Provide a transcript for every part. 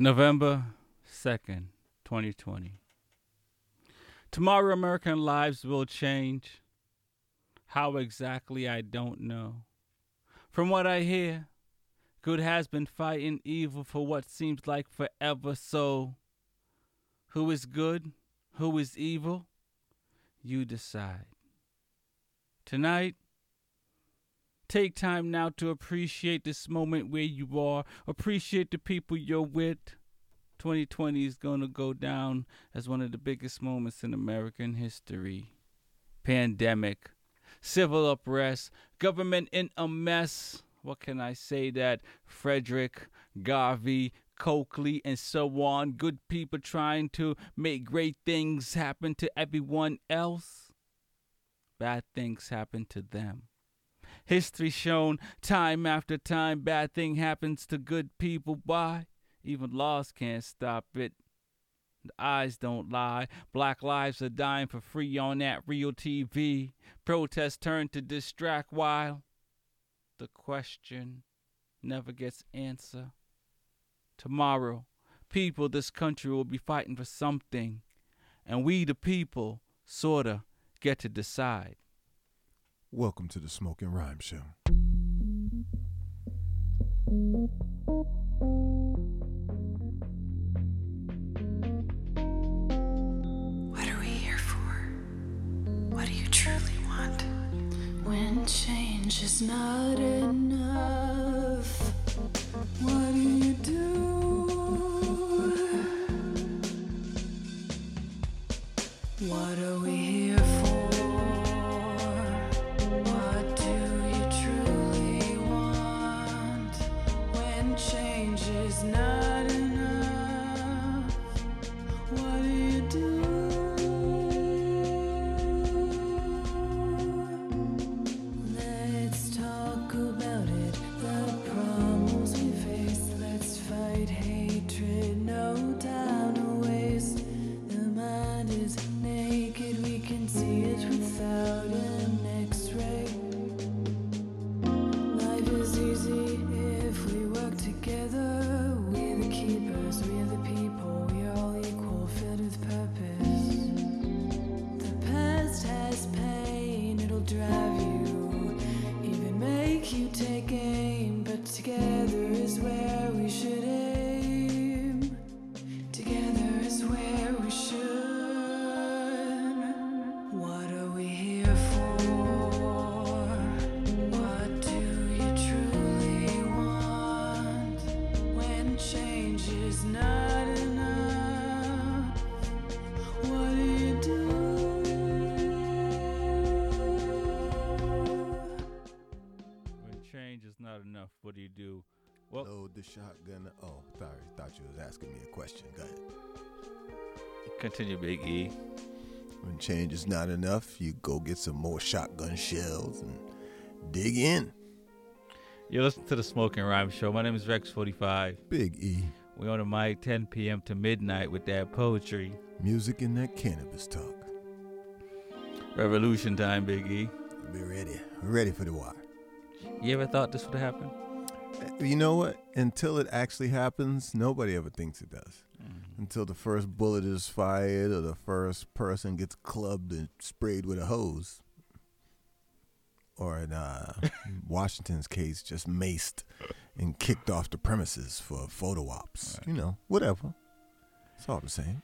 November 2nd, 2020. Tomorrow, American lives will change. How exactly, I don't know. From what I hear, good has been fighting evil for what seems like forever. So, who is good? Who is evil? You decide. Tonight, Take time now to appreciate this moment where you are. Appreciate the people you're with. 2020 is going to go down as one of the biggest moments in American history. Pandemic, civil unrest, government in a mess. What can I say that Frederick, Garvey, Coakley, and so on, good people trying to make great things happen to everyone else? Bad things happen to them. History shown time after time bad thing happens to good people. Why? Even laws can't stop it. The eyes don't lie. Black lives are dying for free on that real TV. Protests turn to distract while the question never gets answer. Tomorrow, people, this country will be fighting for something, and we, the people, sorta get to decide. Welcome to the Smoking Rhyme Show. What are we here for? What do you truly want? When change is not enough, what do you do? What are we change is not enough, you go get some more shotgun shells and dig in. You listen to the Smoking Rhyme Show. My name is Rex45. Big E. We on the mic 10 p.m. to midnight with that poetry. Music and that cannabis talk. Revolution time, Big E. Be ready. We're ready for the wire. You ever thought this would happen? You know what? Until it actually happens, nobody ever thinks it does. Mm-hmm. Until the first bullet is fired or the first person gets clubbed and sprayed with a hose. Or in uh, Washington's case, just maced and kicked off the premises for photo ops. You know, whatever. That's all I'm saying.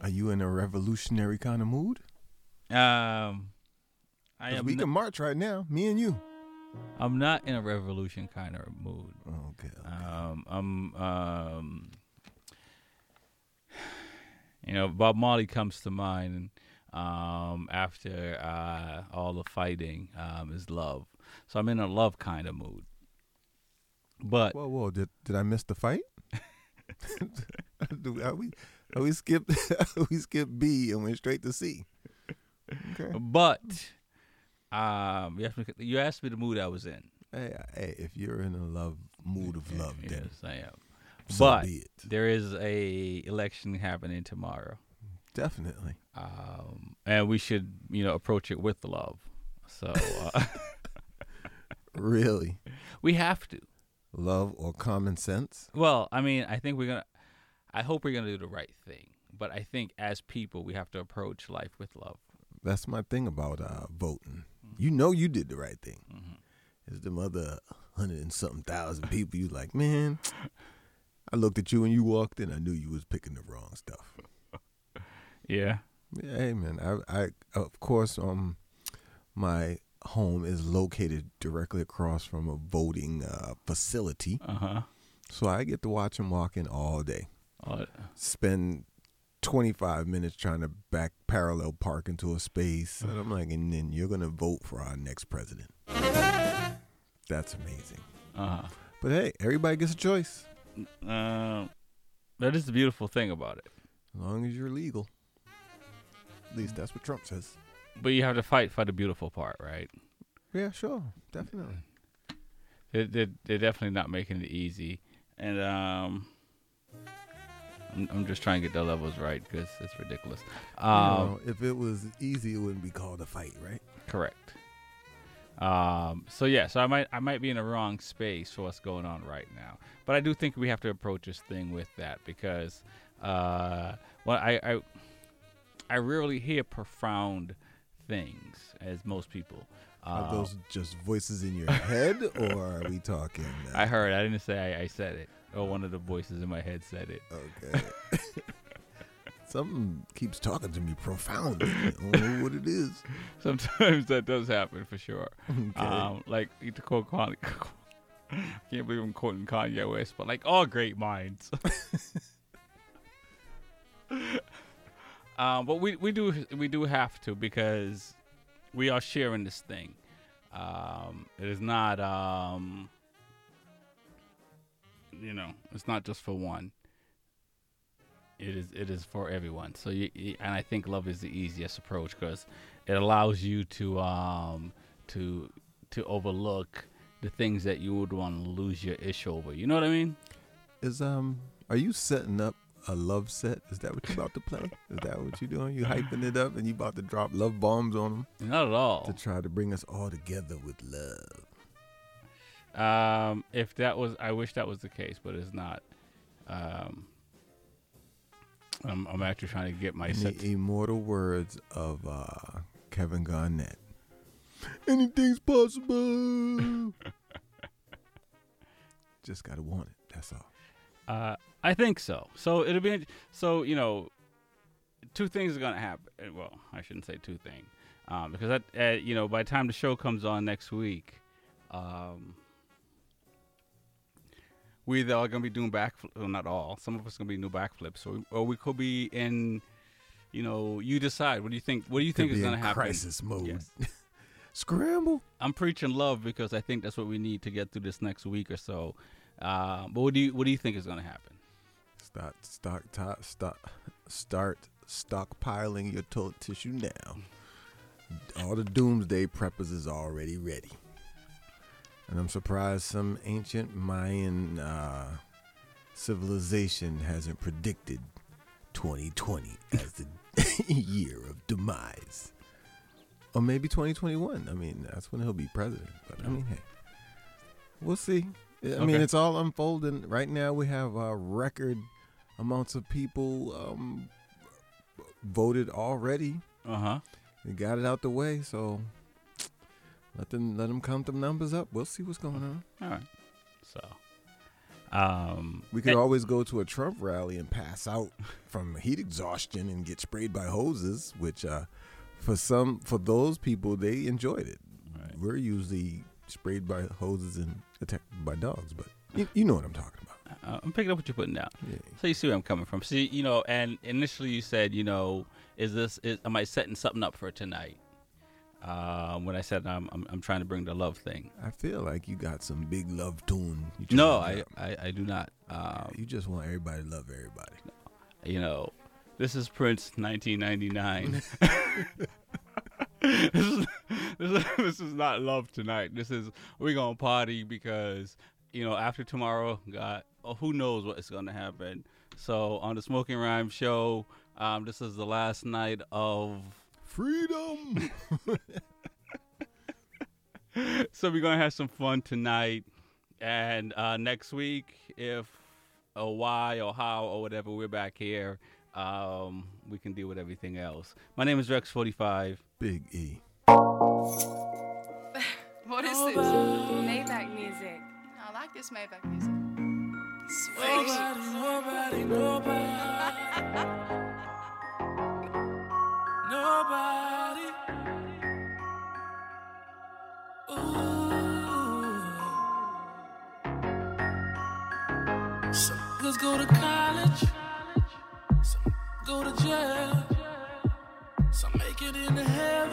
Are you in a revolutionary kind of mood? Um, I am. we can march right now, me and you. I'm not in a revolution kind of mood. Okay. Um, I'm. Um, you know, Bob Marley comes to mind, um, after uh, all the fighting, um, is love. So I'm in a love kind of mood. But Whoa, whoa! Did did I miss the fight? Do- are we are we skipped we skipped B and went straight to C? Okay. but um, you asked me, you asked me the mood I was in. Hey, hey, if you're in a love mood of love, then Yes, I am. so but be it. there is a election happening tomorrow, Definitely. um, and we should you know approach it with love. So uh, Really. we have to. love or common sense? Well, I mean, I think we're gonna. I hope we're gonna do the right thing, but I think as people, we have to approach life with love. That's my thing about uh, voting. You know you did the right thing. Mhm. It's them other hundred and something thousand people. You like, man. I looked at you when you walked in. I knew you was picking the wrong stuff. Yeah. Yeah, hey man, I, I of course um my home is located directly across from a voting uh, facility, Uh huh. so I get to watch them walk in all day. Uh, Spend twenty five minutes trying to back parallel park into a space, and I'm like, and then you're gonna vote for our next president. That's amazing. Uh-huh. But hey, everybody gets a choice. Um, that is the beautiful thing about it. as long as you're legal. At least that's what Trump says. But you have to fight for the beautiful part, right? Yeah, sure, definitely. They're, they're, they're definitely not making it easy, and um, I'm, I'm just trying to get the levels right because it's ridiculous. You Um, know, if it was easy, it wouldn't be called a fight, right? Correct. Um, so yeah, so I might I might be in the wrong space for what's going on right now, but I do think we have to approach this thing with that because, uh, well, I I, I rarely hear profound things as most people. Are Uh, those just voices in your head, or are we talking? uh, I heard. I didn't say I, I said it. Or one of the voices in my head said it. okay. Something keeps talking to me profoundly. I don't know what it is. Sometimes that does happen for sure. Okay. Um, like to quote Kanye, I can't believe I'm quoting Kanye West, but like all great minds. um, but we, we do we do have to because we are sharing this thing. Um, it is not um, you know it's not just for one. It is it is for everyone. So you, and I think love is the easiest approach because it allows you to um to to overlook the things that you would want to lose your ish over. You know what I mean? is um, are you setting up a love set? Is that what you're about to play? Is that what you're doing? You hyping it up and you about to drop love bombs on them Not at all. to try to bring us all together with love? Um, if that was, I wish that was the case, but it's not. Um, I'm, I'm actually trying to get my set. the immortal words of uh, Kevin Garnett. Anything's possible. Just gotta want it. That's all. Uh, I think so. So it'll be so you know, two things are gonna happen. Uh, Well, I shouldn't say two things, um, because that uh, you know by the time the show comes on next week, um, we either are gonna be doing back, well, not all. Some of us gonna be new backflips, so we, or we could be in. You know, you decide. What do you think? What do you think is gonna happen? Crisis mode. Yes. Scramble. I'm preaching love because I think that's what we need to get through this next week or so. Uh, but what do you what do you think is gonna happen? Start stock top start start stockpiling your toilet tissue now. All the doomsday preppers is already ready. And I'm surprised some ancient Mayan uh, civilization hasn't predicted 2020 as the year of demise. Or maybe 2021. I mean, that's when he'll be president. But I mean, hey, we'll see. I mean, it's all unfolding. Right now, we have uh, record amounts of people um, voted already. Uh huh. We got it out the way, so let them let them count the numbers up. We'll see what's going on. All right. So, um, We could eh, always go to a Trump rally and pass out from heat exhaustion and get sprayed by hoses, which uh, for some for those people they enjoyed it. Right. We're usually sprayed by hoses and attacked by dogs, but you, you know what I'm talking about. uh, I'm picking up what you're putting down. Yeah. So you see where I'm coming from. See, you know, and initially you said, you know, is this is am I setting something up for tonight? Um, when I said I'm, I'm I'm trying to bring the love thing. I feel like you got some big love tune. No, I. I I do not. Um, you just want everybody to love everybody. you know, this is Prince 1999. this, is, this, is, this is not love tonight. This is we're gonna party because you know after tomorrow, God, oh, who knows what is gonna happen. So on the Smoking Rhyme show, um, this is the last night of. Freedom. So we're gonna have some fun tonight, And uh, next week, if or why or how or whatever, we're back here. Um, we can deal with everything else. My name is Rex45. Big E. What is this? Maybach music. I like this Maybach music. Sweet. Nobody, nobody, nobody. Girls go to college, some go to jail, some make it into heaven.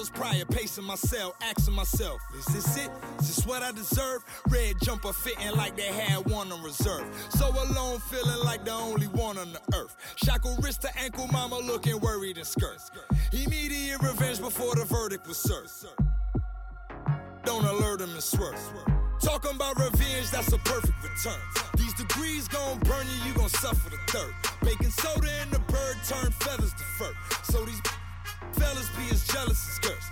Hours prior, pacing my cell, asking myself, is this it? Is this what I deserve? Red jumper fitting like they had one on reserve. So alone, feeling like the only one on the earth. Shackle wrist to ankle, mama looking worried and skirts. Immediate revenge before the verdict was served. Don't alert him and swerve. Talking about revenge, that's a perfect return. These degrees gon' burn you, you gon' suffer the third. Baking soda in the bird turn feathers to fur. So these fellas be as jealous as girls.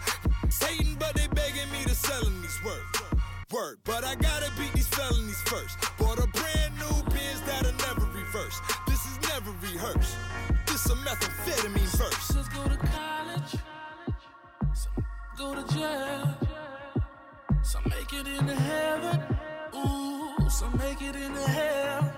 Hating, but they begging me to sell in these words. Word, but I gotta beat these felonies first. Bought a brand new Benz that'll never reverse. This is never rehearsed. This a methamphetamine verse. Some go to college, some go to jail, some make it into heaven. Ooh, some make it into hell.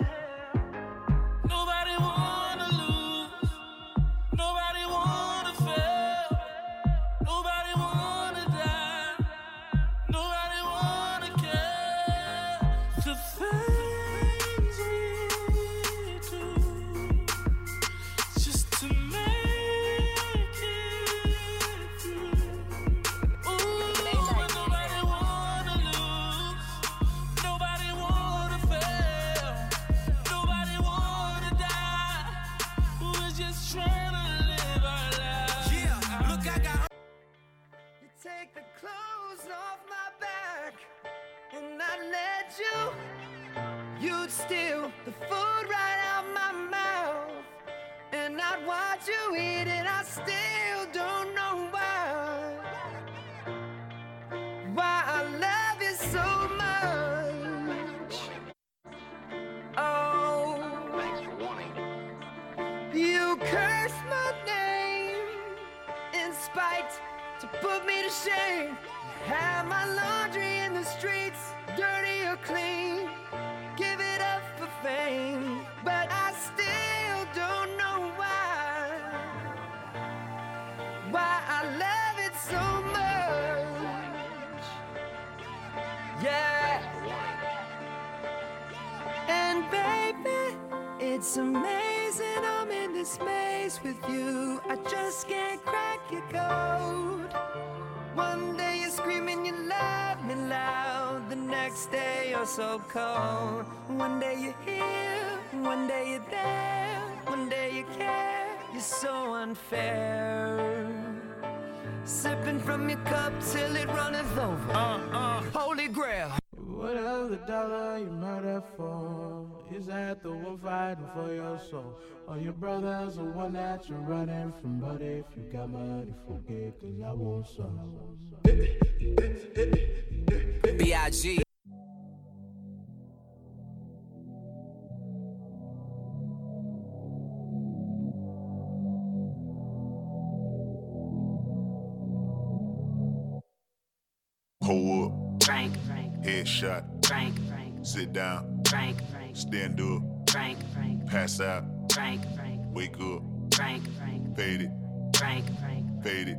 Cold. One day you're here, one day you're there, one day you care. You're so unfair. Sipping from your cup till it runneth over. Uh, uh. Holy grail. Whatever the dollar you murder for, is that the one fighting for your soul? Or your brother's the one that you're running from? But if you got money, forget, cause I want some. B.I.G. headshot, Frank, Frank, sit down, Frank, Frank, stand up, Frank, Frank, pass out, Frank, Frank, wake up, Frank, Frank, fade it, Frank, Frank, fade it.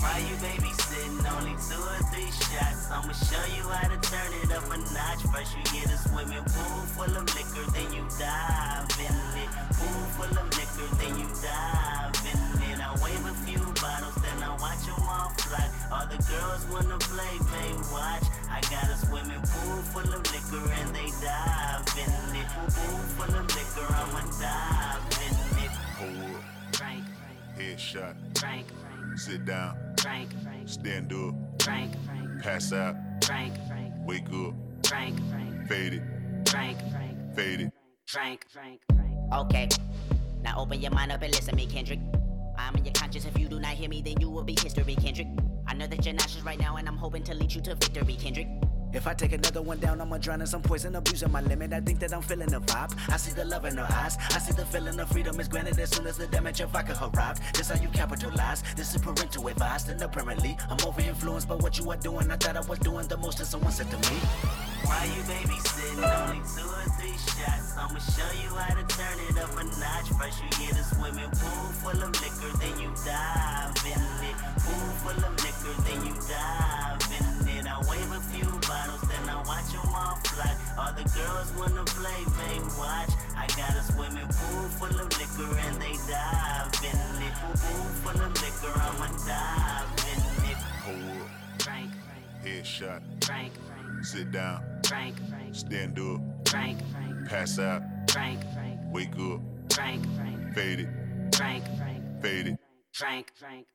Why you babysitting? Only two or three shots. I'ma show you how to turn it up a notch. First you get a swimming pool full of liquor, then you dive in it. Pool full of liquor, then you dive in it. I wave a few bottles, then I watch them all fly. All the girls wanna play, they watch. I got a swimming pool full of liquor and they dive in it. Pool full of liquor, I'ma dive in it. Pull up, Frank, Frank, headshot, Frank, Frank, sit down, Frank, Frank, stand up, Frank, Frank, pass out, Frank, Frank, wake up, Frank, Frank, fade it, Frank, Frank, fade it. Frank, Frank, Frank. Okay, now open your mind up and listen me, Kendrick. I'm in your conscience. If you do not hear me, then you will be history, Kendrick. I know that you're nauseous right now, and I'm hoping to lead you to victory, Kendrick. If I take another one down, I'ma drown in some poison, abusing my limit. I think that I'm feeling the vibe. I see the love in her eyes. I see the feeling of freedom is granted as soon as the damage of vodka arrived. This how you capitalize. This is parental advice, and apparently I'm over influenced by what you are doing. I thought I was doing the most, and someone said to me, Why you babysitting? Only two or three shots. I'ma show you how to turn it up a notch. First you get a swimming pool full of liquor, then you dive in it. Pool full of liquor, then you dive in it. I wave a few bottles, watch them all fly. All the girls wanna play, they watch. I got a swimming pool full of liquor and they dive in it. Pool full of liquor, I'ma dive in it. Pull up, Frank, headshot, Frank, sit down, Frank, stand up, Frank, pass out, Frank, wake up, Frank, fade it, Frank, fade it. Frank, Frank.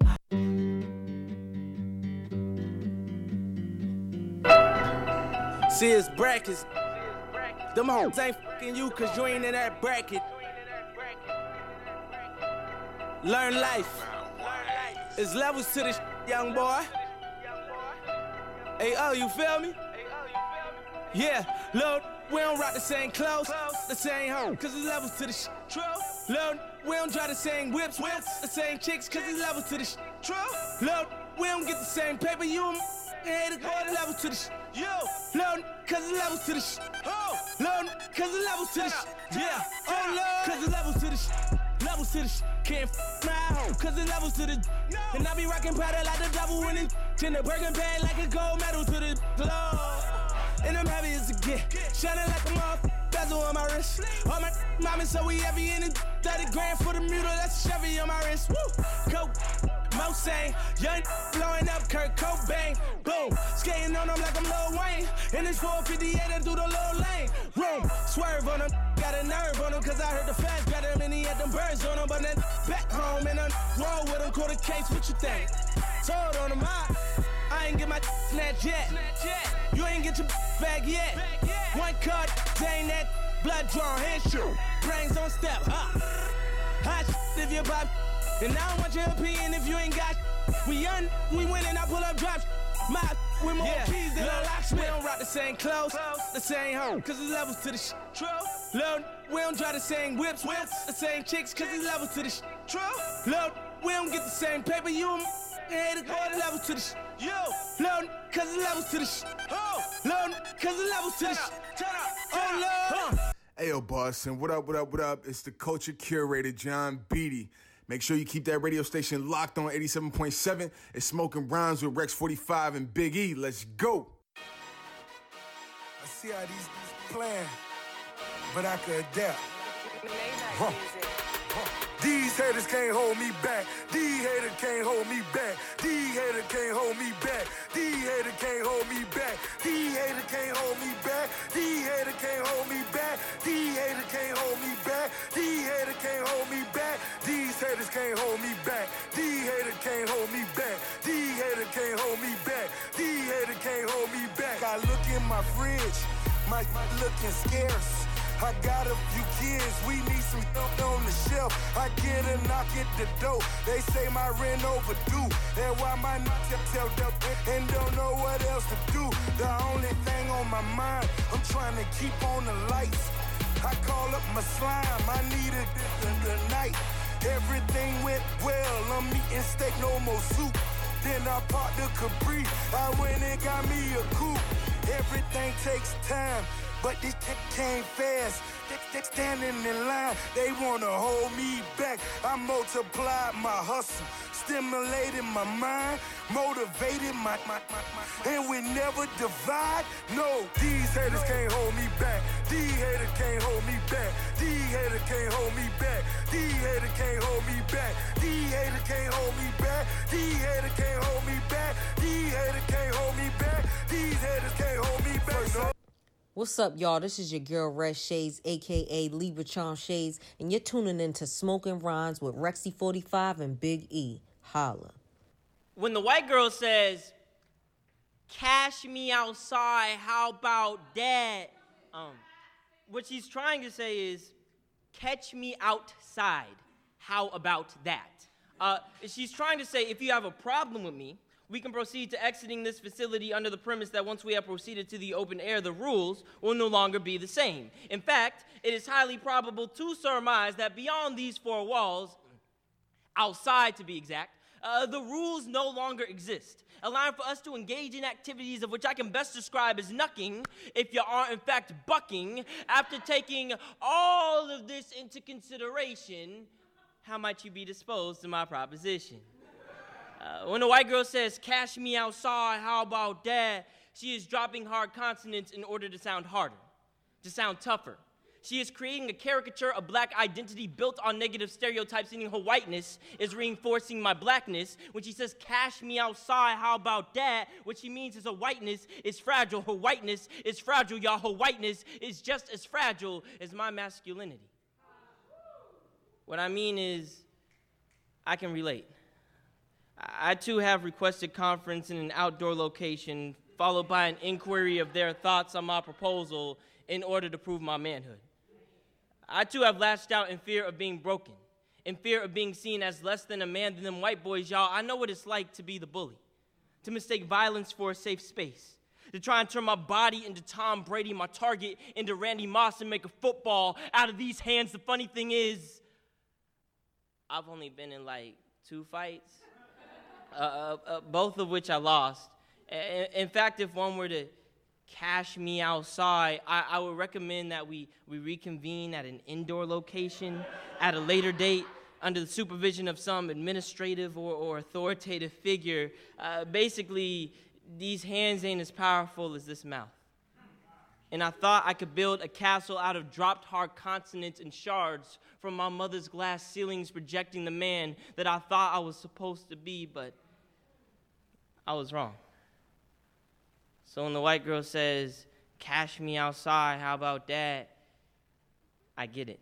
See, it's brackets. Them hoes ain't fucking you cause you ain't in that bracket. Learn life. It's levels to this young boy. Hey, oh, you feel me? Yeah, look, we don't rock the same clothes, the same home, cause it's levels to the sh. Look, we don't drive the same whips, whips, the same chicks, cause it's levels to the sh. Look, we don't get the same paper, you and it, all the levels to the sh. Yo, cause it's levels to the sh. Oh, cause it's levels to the. Yeah, oh Lord, cause it's levels to the sh. Levels to the. Can't f my home, cause it's levels to the. And I be rocking powder like the devil winning. In the Birkin bag like a gold medal to the Lord. And I'm happy as a get. Shining like a mother. Bezel on my wrist. All my mommy, so we heavy in it. 30 grand for the mule, that's a Chevy on my wrist. Woo! Go. Mosang, young blowing up Kurt Cobain. Boom, skating on them like I'm Lil Wayne. In this 458 and through the low lane. Room, swerve on them, got a nerve on them, cause I heard the fast better than he had them birds on him. But then back home and then roll with him, call the case, what you think? Told on him, I, I ain't get my snatch yet. You ain't get your bag yet. One cut, dang that blood drawn, hand shoot. Brains on step, huh? Hot shit if you pop. And I don't want your opinion if you ain't got. We young, we winning, I pull up drops. My with more Yeah. keys than a locksmith. we don't rock the same clothes, the same home, cause it's levels to the sh. True. Look, we don't drive the same whips, whips, the same chicks, cause it's levels to the sh. True. Look, we don't get the same paper, you hate it, all the levels to the sh. Yo, low, cause the levels to the sh. Oh, low, cause the levels to the sh. Turn up, turn up. Oh, hey, yo, Boston, what up, what up, what up? It's the culture curator, John Beatty. Make sure you keep that radio station locked on 87.7. It's Smoking Rhymes with Rex 45 and Big E. Let's go. I see how these these playing, but I could adapt. Huh. These haters can't hold me back. These haters can't hold me back. These haters can't hold me back. These haters can't hold me back. These haters can't hold me back. These haters can't hold me back. These haters can't hold me back. These haters can't hold me back. These haters can't hold me back. These haters can't hold me back. These haters can't hold me back. These haters can't hold me back. I look in my fridge, my looking scarce. I got a few kids, we need some help on the shelf. I get a knock at the door, they say my rent overdue. That's why my knock tell them and don't know what else to do. The only thing on my mind, I'm trying to keep on the lights. I call up my slime, I needed it tonight. Everything went well, I'm eating steak, no more soup. Then I popped the Capri, I went and got me a coupe. Everything takes time, but this tech came fast. They, standing in line, they wanna hold me back. I multiplied my hustle, stimulated my mind, motivated my, my, my, my and we never divide. No, these haters can't hold me back. These haters can't hold me back. These haters can't hold me back. These haters can't hold me back. These haters can't hold me back. These haters can't hold me back. These haters can't hold me back. These haters can't hold me back. What's up, y'all? This is your girl Red Shades, aka Libra Charm Shades, and you're tuning into Smoking Rhymes with Rexy45 and Big E. Holla. When the white girl says, "Cash me outside," how about that? Um, what she's trying to say is, "Catch me outside." How about that? Uh, she's trying to say, if you have a problem with me, we can proceed to exiting this facility under the premise that once we have proceeded to the open air, the rules will no longer be the same. In fact, it is highly probable to surmise that beyond these four walls, outside to be exact, uh, the rules no longer exist, allowing for us to engage in activities of which I can best describe as knucking if you are in fact bucking. After taking all of this into consideration, how might you be disposed to my proposition? Uh, when a white girl says, Cash me outside, how about that? She is dropping hard consonants in order to sound harder, to sound tougher. She is creating a caricature of black identity built on negative stereotypes, meaning her whiteness is reinforcing my blackness. When she says, Cash me outside, how about that? What she means is her whiteness is fragile. Her whiteness is fragile, y'all. Her whiteness is just as fragile as my masculinity. What I mean is, I can relate. I too have requested conference in an outdoor location, followed by an inquiry of their thoughts on my proposal in order to prove my manhood. I too have lashed out in fear of being broken, in fear of being seen as less than a man than them white boys, y'all. I know what it's like to be the bully, to mistake violence for a safe space, to try and turn my body into Tom Brady, my target into Randy Moss, and make a football out of these hands. The funny thing is, I've only been in like two fights uh, uh, uh, both of which I lost. In fact, if one were to cash me outside, I, I would recommend that we, we reconvene at an indoor location at a later date under the supervision of some administrative or, or authoritative figure. Uh, basically, these hands ain't as powerful as this mouth. And I thought I could build a castle out of dropped hard consonants and shards from my mother's glass ceilings projecting the man that I thought I was supposed to be, but I was wrong. So when the white girl says, Cash me outside, how about that? I get it.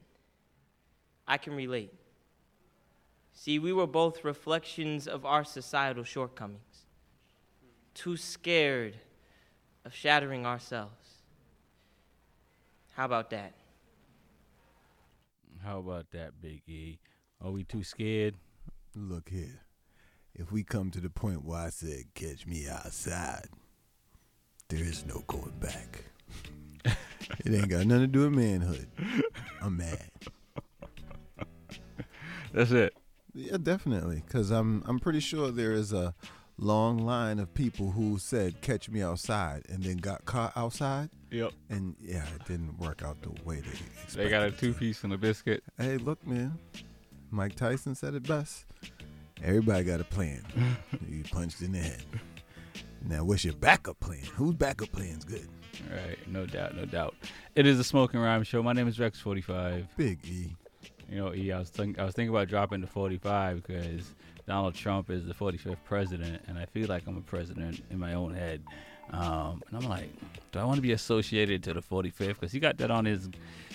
I can relate. See, we were both reflections of our societal shortcomings, too scared of shattering ourselves. How about that? How about that, Big E? Are we too scared? Look here. If we come to the point where I said, catch me outside, there is no going back. it ain't got nothing to do with manhood. I'm mad. That's it. Yeah, definitely. Because I'm, I'm pretty sure there is a long line of people who said "Catch me outside" and then got caught outside. Yep. And yeah, it didn't work out the way they expected. They got a two piece and a biscuit. Hey, look, man. Mike Tyson said it best. Everybody got a plan. you punched in the head. Now, what's your backup plan? Whose backup plan's good? Right, no doubt, no doubt. It is a smoking rhyme show. My name is Rex Forty Five. Big E. You know, E. I was think, I was thinking about dropping to forty five because Donald Trump is the forty fifth president, and I feel like I'm a president in my own head. Um, and I'm like, do I want to be associated to the forty fifth? Because he got that on his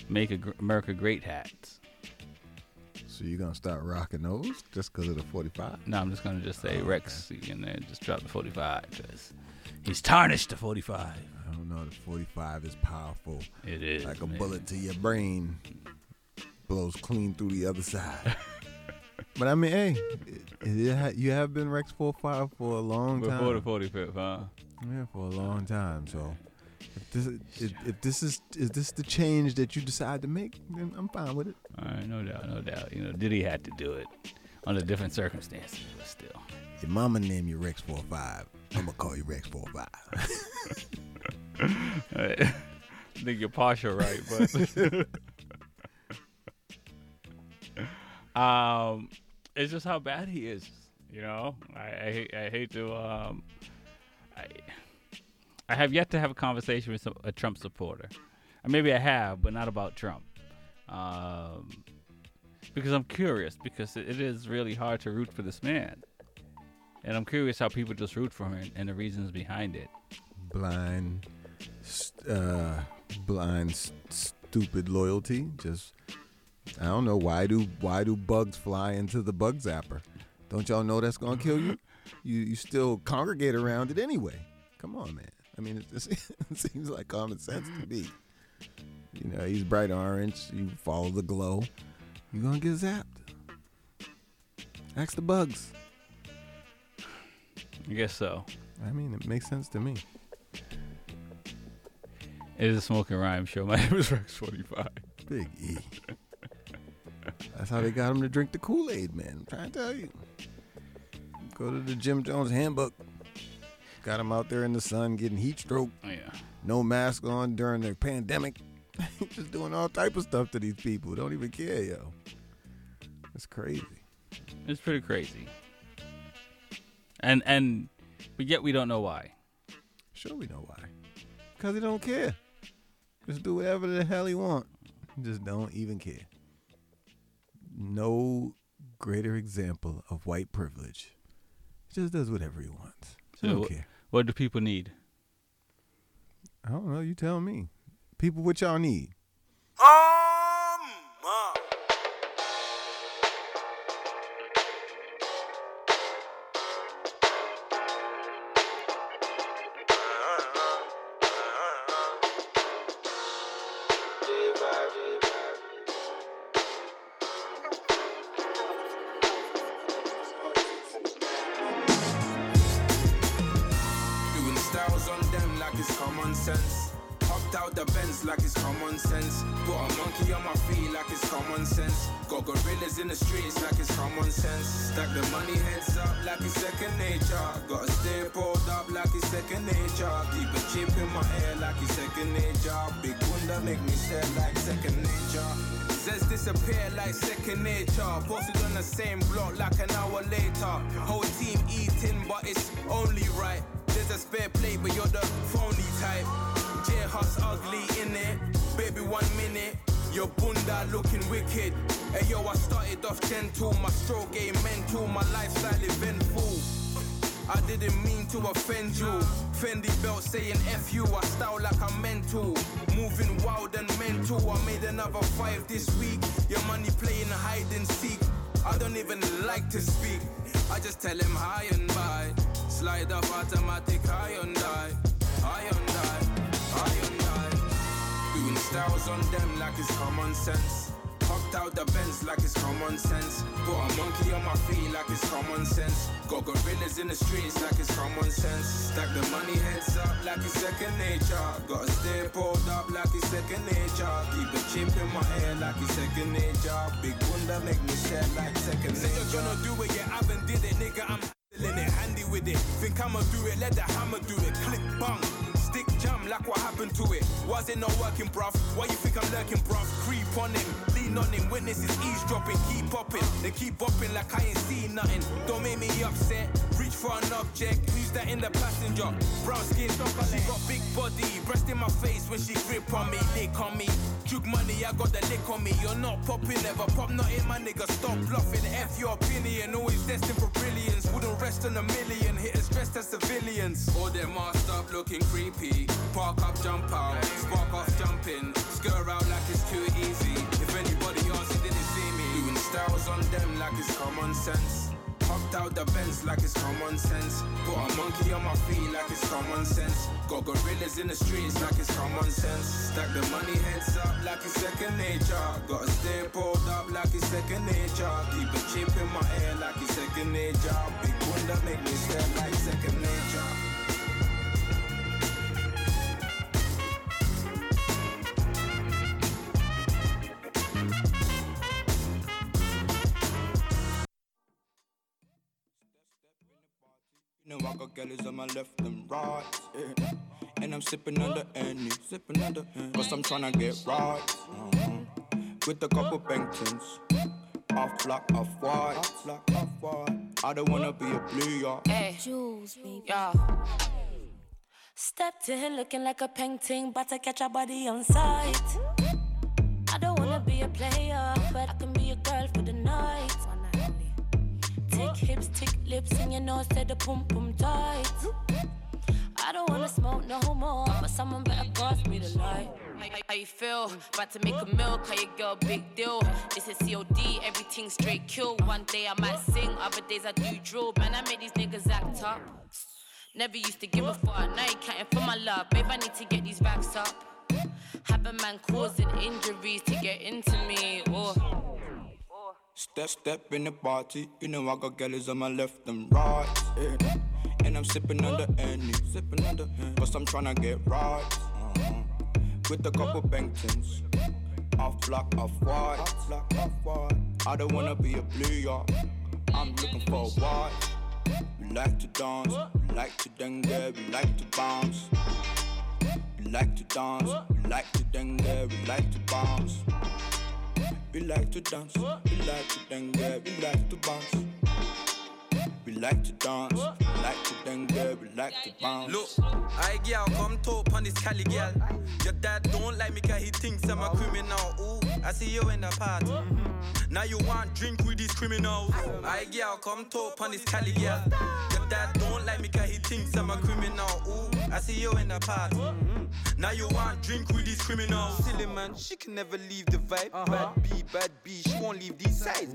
"Make America Great" hats. So you're gonna start rocking those just because of the 45? No, I'm just gonna just say Rex, and then just drop the forty five because he's tarnished the forty five. I don't know. The 45 is powerful. It is like a man. bullet to your brain. Blows clean through the other side. but I mean, hey, it, you have been Rex 45 for a long time. Before the forty fifth, huh? Yeah, for a long time. So if this if, if this is is this the change that you decide to make, then I'm fine with it. All right, no doubt, no doubt. You know, Diddy had to do it under different circumstances, but still. Your mama named you Rex 45. I'm gonna call you Rex 45. I think you're partial right, but um, it's just how bad he is. You know, I I, hate- I hate to um, I I have yet to have a conversation with some, a Trump supporter. Or maybe I have, but not about Trump. Um, because I'm curious because it, is really hard to root for this man. And I'm curious how people just root for him and the reasons behind it. blind, uh, blind, stupid loyalty. Just I don't know why do why do bugs fly into the bug zapper? Don't y'all know that's gonna kill you? You you still congregate around it anyway. Come on, man. I mean, it, just, it seems like common sense to me. You know, he's bright orange. You follow the glow. You're gonna get zapped. Ask the bugs. I guess so. I mean, it makes sense to me. It is a smoking rhyme show. My name is Rex45. Big E. That's how they got him to drink the Kool Aid, man. I'm trying to tell you. Go to the Jim Jones handbook. Got him out there in the sun getting heat stroke. Oh, yeah. No mask on during the pandemic. Just doing all type of stuff to these people. Don't even care, yo. It's crazy. It's pretty crazy. And and but yet we don't know why. Sure we know why. Because he don't care. Just do whatever the hell he want. Just don't even care. No greater example of white privilege. He just does whatever he wants. I So don't what, care. what do people need? I don't know. You tell me. People, what y'all need? Doing sense. Hopped out the Benz like it's common sense. Put a monkey on my feet like it's common sense. Got gorillas in the streets like it's common sense. Stack the money heads up like it's second nature. Gotta stay pulled up like it's second nature. Keep a chip in my ear like it's second nature. Big wonder make me step like second nature. You know I got girls on my left and right. yeah. And I'm sipping on the any, sipping on the Cause I'm tryna get right. uh-huh. With a couple Bengtons. Off black, off white. Off black, off white. I don't wanna be a blue yard. Hey, Jules, baby. Yeah. Stepped in looking like a painting, but I catch a body on sight. I don't wanna be a player, but I can be a girl for the night. Hips, tick lips, and your nose said the pum pum tight. I don't wanna smoke no more, but someone better pass me the light. How, how- how you feel? About to make a meal, call your girl big deal. This is COD, everything straight kill. One day I might sing, other days I do drill. Man, I make these niggas act up. Never used to give a fuck, now you counting for my love. Babe, I need to get these racks up. Have a man causing injuries to get into me. Oh. Step, step in the party. You know I got girls on my left and right. yeah. And I'm sipping the any, sipping on the Cause I'm tryna get right. uh-huh. With a couple Bengtons. Off black, off white. Off black, off white. I don't wanna be a blue yard. I'm looking for a white. We like to dance, we like to dengue, we like to bounce. We like to dance, we like to dengue, we like to bounce. We like to dance, we like to dengue, we like to bounce. We like to dance, we like to dengue, we like to bounce. Look, I girl, come talk on this Cali girl. Your dad don't like me cause he thinks I'm a criminal. Ooh, I see you in the party. Now you want drink with these criminals. I girl, come talk on this Cali girl. Your dad don't like me cause he thinks I'm a criminal. Ooh, I see you in the party. Now you want drink with these criminals. Silly man, she can never leave the vibe. Uh-huh. Bad B, bad B, she won't leave these sides.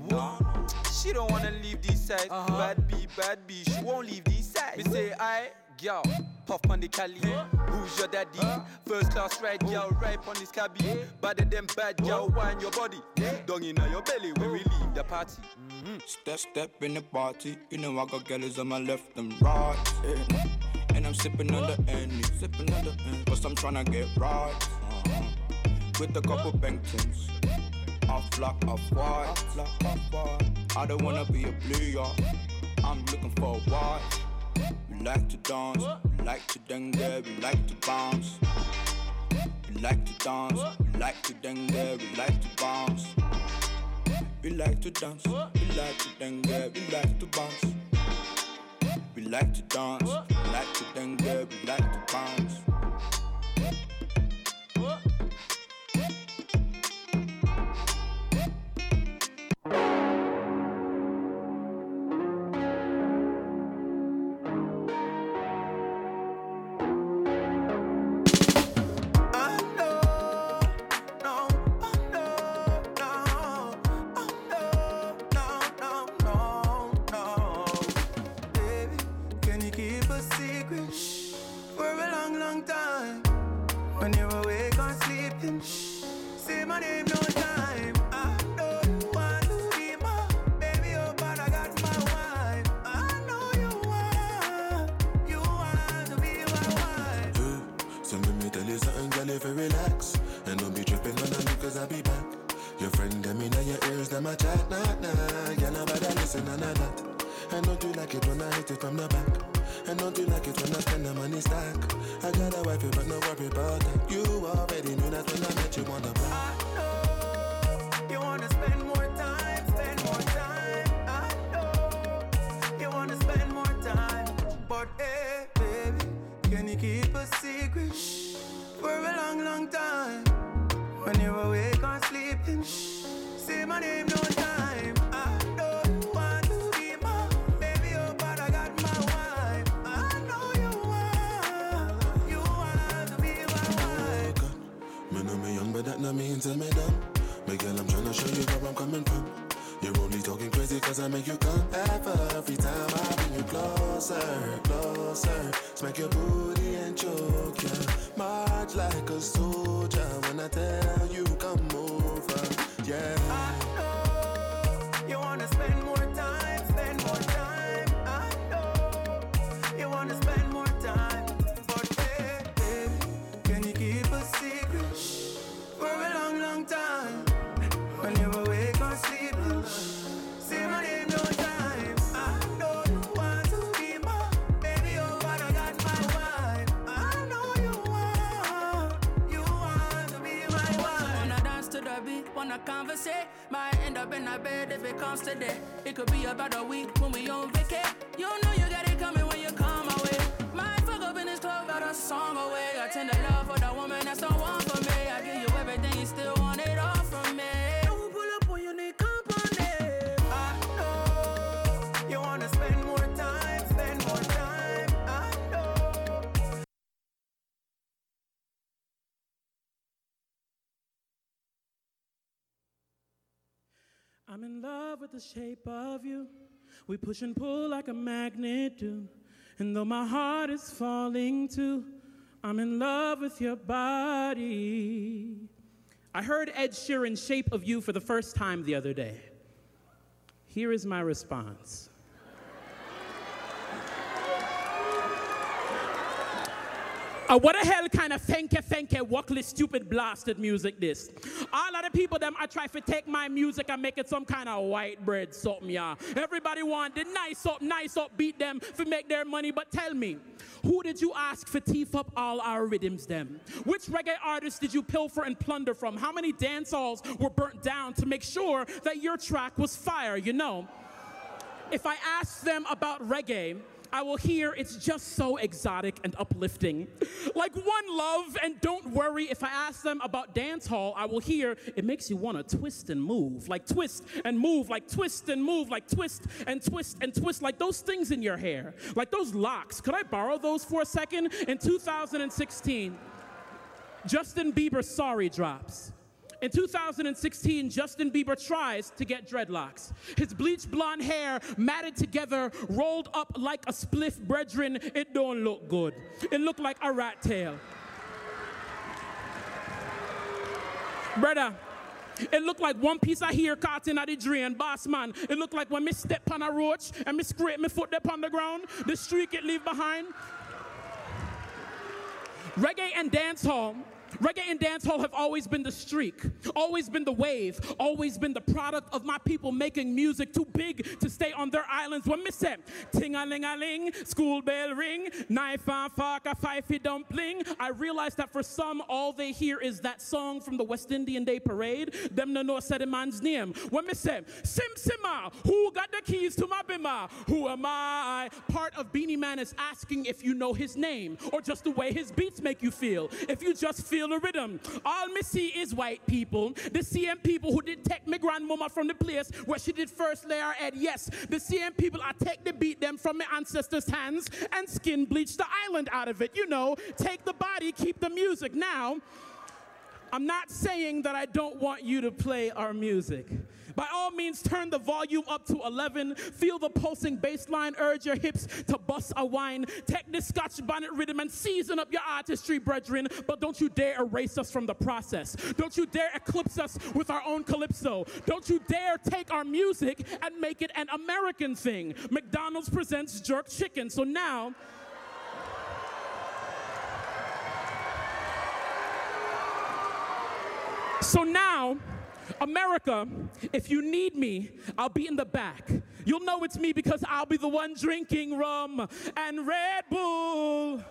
She don't wanna leave these sides. Uh-huh. Bad B, bad bitch, won't leave these sides. Me say I, girl, puff on the Cali. Who's your daddy? First class ride, girl, right on this cabby. Better than bad, girl, wine your body. Dung in your belly when we leave the party. Step, step in the party. You know I got girls on my left and right. yeah. And I'm sipping on the any, sipping on the Cause I'm tryna get right. uh-huh. With a couple Bengtons. Off black, off white. I don't wanna be a yard. I'm looking for a white. We like to dance, we like to dengue, we like to bounce. We like to dance, we like to dengue, we like to bounce. We like to dance, we like to dengue, we like to bounce. We like to dance, we like to dengue, We push and pull like a magnet do. And though my heart is falling too, I'm in love with your body. I heard Ed Sheeran's Shape of You for the first time the other day. Here is my response. Uh, what the hell kind of fenke fenke walkless stupid blasted music this? All of the people them I try to take my music and make it some kind of white bread something, yeah. Everybody want the nice up, nice up, beat them to make their money. But tell me, who did you ask for teeth up all our rhythms them? Which reggae artists did you pilfer and plunder from? How many dance halls were burnt down to make sure that your track was fire, you know? If I ask them about reggae, I will hear it's just so exotic and uplifting. Like one love, and don't worry, if I ask them about dance hall, I will hear it makes you want to twist and move. Like twist and move, like twist and move, like twist and twist and twist, like those things in your hair, like those locks. Could I borrow those for a second? In 2016, Justin Bieber Sorry drops. In 2016, Justin Bieber tries to get dreadlocks. His bleached blonde hair matted together, rolled up like a spliff brethren. It don't look good. It looked like a rat tail. Brother, it looked like one piece of hair caught in the drain, boss man. It looked like when me step on a roach and me scrape my foot up on the ground, the streak it leave behind. Reggae and dance dancehall. Reggae and dancehall have always been the streak, always been the wave, always been the product of my people making music too big to stay on their islands. When me say, ting a ling a ling, school bell ring, knife and fork, a fifey dumpling, I realize that for some, all they hear is that song from the West Indian Day Parade. Them no know said man's name. When me say, Sim Simma, who got the keys to my bimmer? Who am I? Part of Beenie Man is asking if you know his name or just the way his beats make you feel. If you just feel the rhythm. All me see is white people. The same people who did take my grandmama from the place where she did first lay her head. Yes, the same people I take the beat them from my ancestors' hands and skin bleach the island out of it. You know, take the body, keep the music. Now, I'm not saying that I don't want you to play our music. By all means, turn the volume up to 11. Feel the pulsing bass line, urge your hips to bust a wine. Take this scotch bonnet rhythm and season up your artistry, brethren. But don't you dare erase us from the process. Don't you dare eclipse us with our own calypso. Don't you dare take our music and make it an American thing. McDonald's presents jerk chicken. So now, So now, America, if you need me, I'll be in the back. You'll know it's me because I'll be the one drinking rum and Red Bull.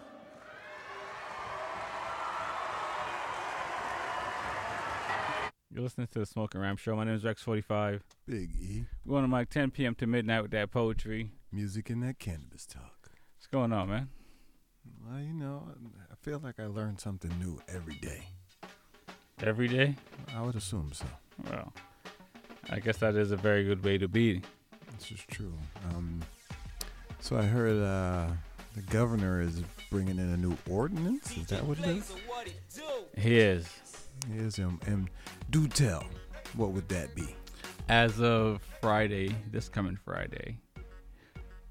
You're listening to the Smoking Ram Show. My name is Rex45. Big E. We're on the mic 10 p.m. to midnight with that poetry. Music and that cannabis talk. What's going on, man? Well, you know, I feel like I learn something new every day. Every day? I would assume so. Well, I guess that is a very good way to be. This is true. Um, so I heard uh, the governor is bringing in a new ordinance. Is that what it is? He is. He is. Um, and do tell, what would that be? As of Friday, this coming Friday,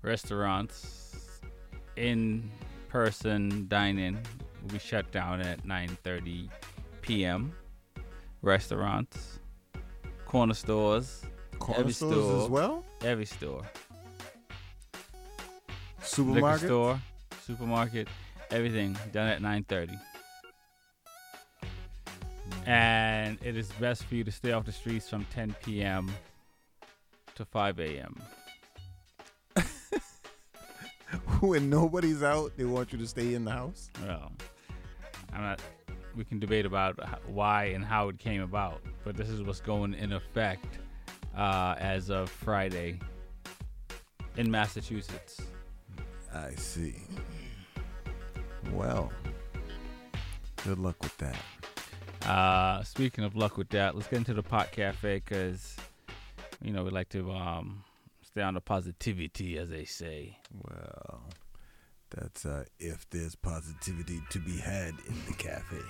restaurants in person dining will be shut down at 9:30 p.m. Restaurants, corner stores, Corner every stores store as well? Every store, Supermarket? liquor store, supermarket, everything done at 9:30. And it is best for you to stay off the streets from 10 p.m. to 5 a.m. when nobody's out, they want you to stay in the house. Well, I'm not. We can debate about why and how it came about, but this is what's going in effect uh, as of Friday in Massachusetts. I see. Well, good luck with that. Uh, speaking of luck with that, let's get into the pot cafe because you know we like to um, stay on the positivity, as they say. Well, that's uh, if there's positivity to be had in the cafe.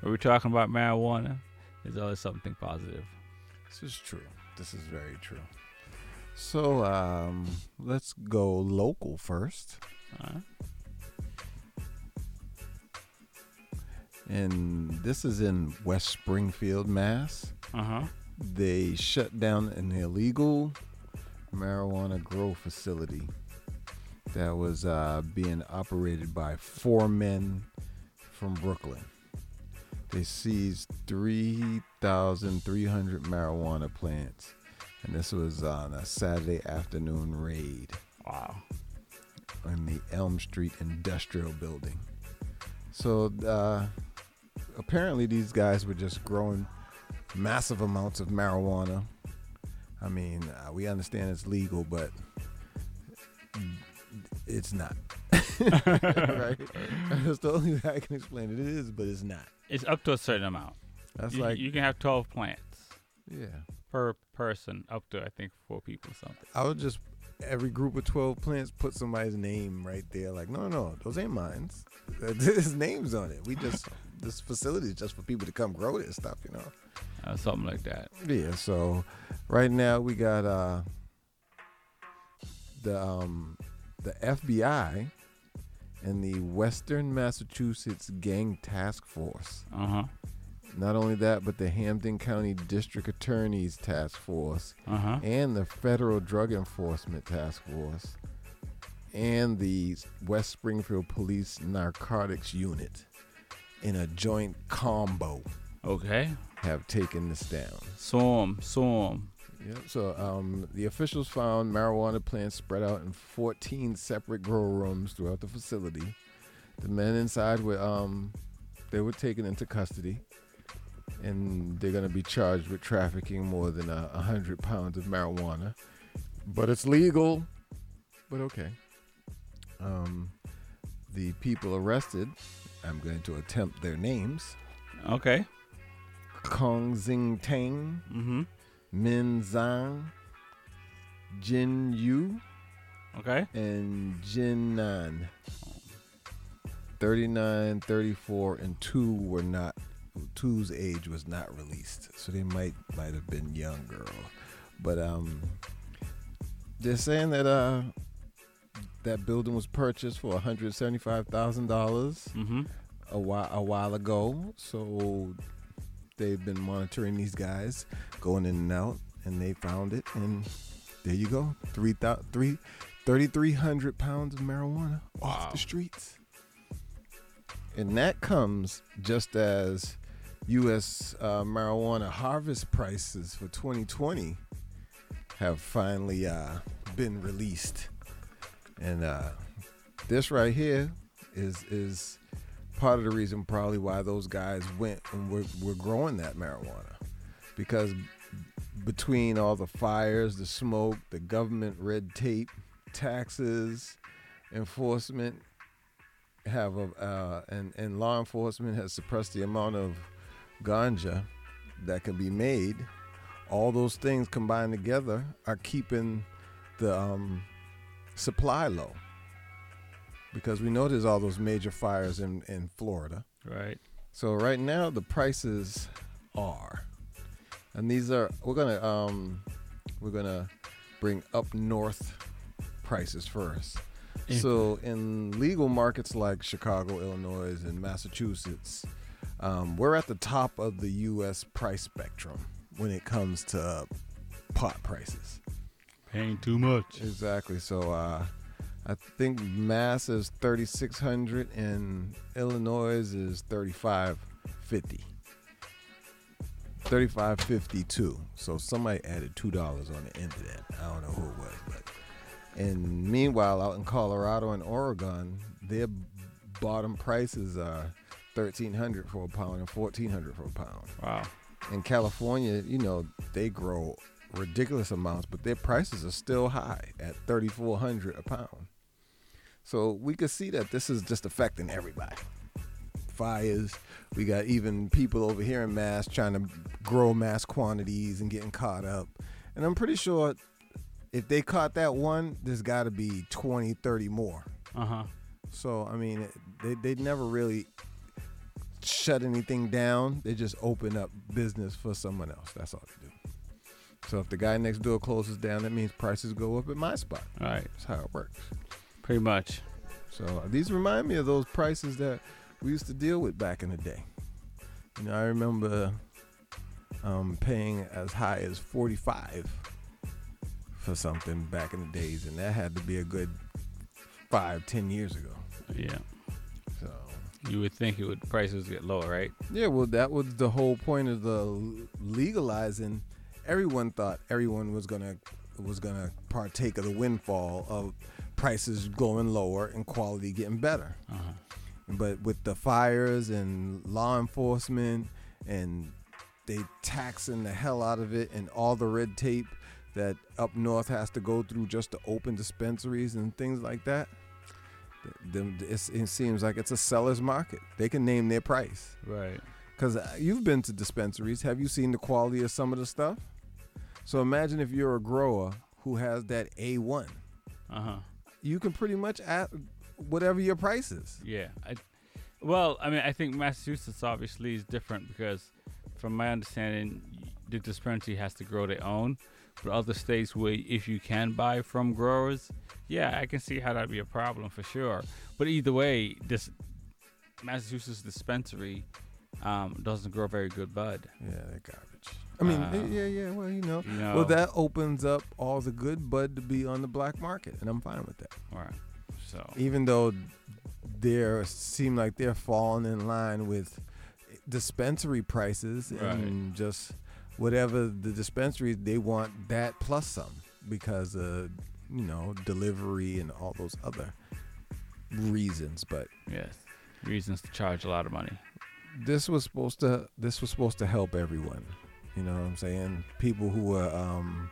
When we're talking about marijuana, there's always something positive. This is true. This is very true. So um, let's go local first. And this is in West Springfield, Mass. Uh huh. They shut down an illegal marijuana grow facility that was uh, being operated by four men from Brooklyn. They seized 3,300 marijuana plants, and this was on a Saturday afternoon raid. Wow. In the Elm Street Industrial Building. So uh, apparently, these guys were just growing massive amounts of marijuana. I mean, uh, we understand it's legal, but it's not. right? That's the only way I can explain it. It is, but it's not. It's up to a certain amount. That's you, like- you can have 12 plants. Yeah. Per person, up to I think four people or something. I would just every group of twelve plants put somebody's name right there. Like, no, no, those ain't mine. There's names on it. We just this facility is just for people to come grow this stuff, you know. Uh, something like that. Yeah. So right now we got uh the um the FBI and the Western Massachusetts Gang Task Force. Uh huh. Not only that, but the Hampden County District Attorney's Task Force Uh-huh. and the Federal Drug Enforcement Task Force and the West Springfield Police Narcotics Unit in a joint combo. Okay. Have taken this down. Swarm, swarm. Yep. So um, the officials found marijuana plants spread out in 14 separate grow rooms throughout the facility. The men inside were um, they were taken into custody, and they're going to be charged with trafficking more than a uh, hundred pounds of marijuana. But it's legal. But okay. Um, the people arrested. I'm going to attempt their names. Okay. Kong Zing Tang, mm-hmm. Min Zhang, Jin Yu, okay, and Jin Nan. 39, 34, and two were not. Two's age was not released, so they might might have been young girl, but um, they're saying that uh, that building was purchased for one hundred seventy five thousand dollars Mhm. a while a while ago. So they've been monitoring these guys going in and out, and they found it, and there you go, three thousand three. 3,300 pounds of marijuana off the streets. And that comes just as U.S. Uh, marijuana harvest prices for 2020 have finally uh, been released, and uh, this right here is is part of the reason probably why those guys went and were, were growing that marijuana because between all the fires, the smoke, the government red tape, taxes, enforcement have a uh, and and law enforcement has suppressed the amount of ganja that can be made. All those things combined together are keeping the um, supply low because we know there's all those major fires in in Florida. Right. So right now the prices are, and these are we're gonna um we're gonna bring up north prices first. So in legal markets like Chicago, Illinois, and Massachusetts, um, we're at the top of the U.S. price spectrum when it comes to pot prices. Paying too much. Exactly. So uh, I think Mass is thirty six hundred and Illinois is thirty five fifty. Thirty five fifty two. So somebody added two dollars on the end of that. I don't know who it was, but and meanwhile out in Colorado and Oregon, their bottom prices are thirteen hundred for a pound and fourteen hundred for a pound. Wow. In California, you know, they grow ridiculous amounts, but their prices are still high at thirty four hundred a pound. So we could see that this is just affecting everybody. Fires. We got even people over here in Mass trying to grow mass quantities and getting caught up. And I'm pretty sure if they caught that one, there's got to be 20, 30 more. Uh huh. So I mean, they they never really shut anything down. They just open up business for someone else. That's all they do. So if the guy next door closes down, that means prices go up at my spot. All right. That's how it works. Pretty much. So uh, these remind me of those prices that we used to deal with back in the day. You know, I remember um, paying as high as forty-five for something back in the days, and that had to be a good five, ten years ago. Yeah. So You would think it would prices get lower, right? Yeah, well, that was the whole point of the legalizing. Everyone thought everyone was gonna was gonna partake of the windfall of prices going lower and quality getting better. Uh-huh. But with the fires and law enforcement and they taxing the hell out of it and all the red tape that up north has to go through just to open dispensaries and things like that. th- it seems like it's a seller's market. They can name their price. Right. Because you've been to dispensaries. Have you seen the quality of some of the stuff? So imagine if you're a grower who has that A1. Uh huh. You can pretty much add whatever your price is. Yeah. I, well, I mean, I think Massachusetts obviously is different because, from my understanding, the dispensary has to grow their own. But other states where if you can buy from growers, yeah, I can see how that'd be a problem for sure. But either way, this Massachusetts dispensary um, doesn't grow very good bud. Yeah, they're garbage. I mean, Uh, yeah, yeah. Well, you know, you know- well that opens up all the good bud to be on the black market, and I'm fine with that. All right. So Even though they seem like they're falling in line with dispensary prices and just whatever the dispensaries they want that plus some because of you know delivery and all those other reasons. But yes, reasons to charge a lot of money. this was supposed to this was supposed to help everyone. You know what I'm saying? People who were um,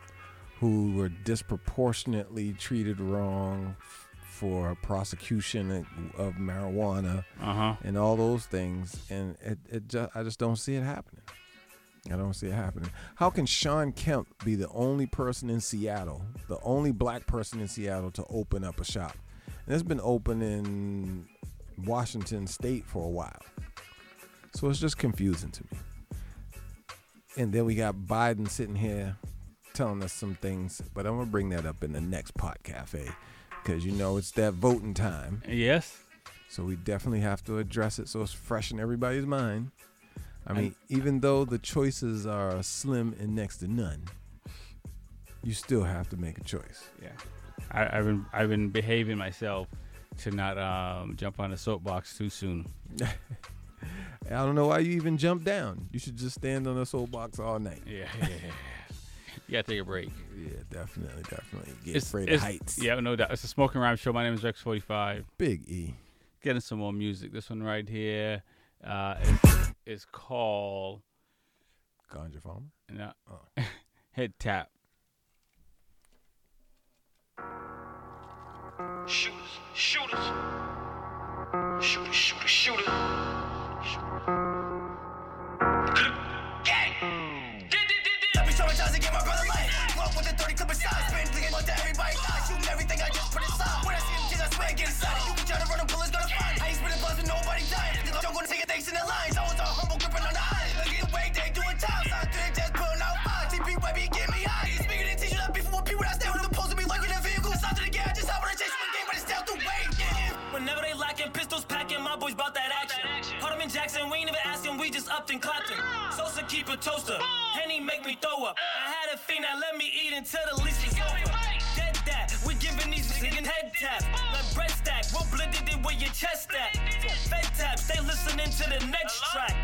who were disproportionately treated wrong for prosecution of marijuana Uh-huh. and all those things, and it, it just I just don't see it happening. I don't see it happening. How can Shawn Kemp be the only person in Seattle, the only black person in Seattle to open up a shop? And it's been open in Washington State for a while. So it's just confusing to me. And then we got Biden sitting here telling us some things, but I'm gonna bring that up in the next pot cafe because you know it's that voting time. Yes. So we definitely have to address it so it's fresh in everybody's mind. I mean, even though the choices are slim and next to none, you still have to make a choice. Yeah. I, I've been I've been behaving myself to not um, jump on the soapbox too soon. I don't know why you even jumped down. You should just stand on the soapbox all night. Yeah, yeah, yeah. You gotta take a break. Yeah, definitely, definitely. Get It's, afraid it's- of heights. Yeah, no doubt. It's a smoking rhyme show. My name is Rex45. Big E. Getting some more music. This one right here uh, is, is called Ganja Farmer. No, Oh. Head Tap. Shooters, shooters, shooters, shooters, shooters. Gang. Let me show traumatize and get my brother life. Walk with the 30 clip spin, thinking We ain't even asking, we just upped and clapped him. Sosa keep a toaster, Henny make me throw up. I had a fiend that let me eat until the lease is over. Dead that, we giving these niggas head tap. Like bread stack, we'll blend it where your chest at. Fed taps, they listening to the next track.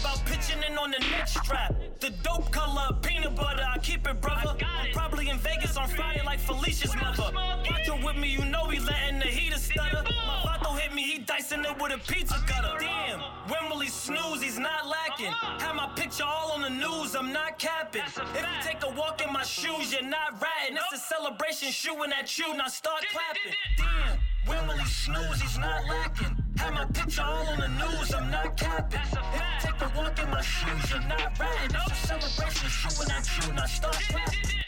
About pitching in on the next strap. The dope color, peanut butter, I keep it, brother. I'm probably in Vegas on Friday like Felicia's mother. Watch with me, you know he letting the heater stutter. My vato hit me, he dicing it with a pizza cutter. Damn, when will he snooze? He's not lacking. Have my picture all on the news, I'm not capping. If you take a walk in my shoes, you're not ratting. It's a celebration shooting at you, now start clapping. Damn, when will he snooze? He's not lacking. Have my picture all on the news, I'm not capping. If you take a walk in my shoes, you're not ratting. It's a celebration shooting at you, now start clapping.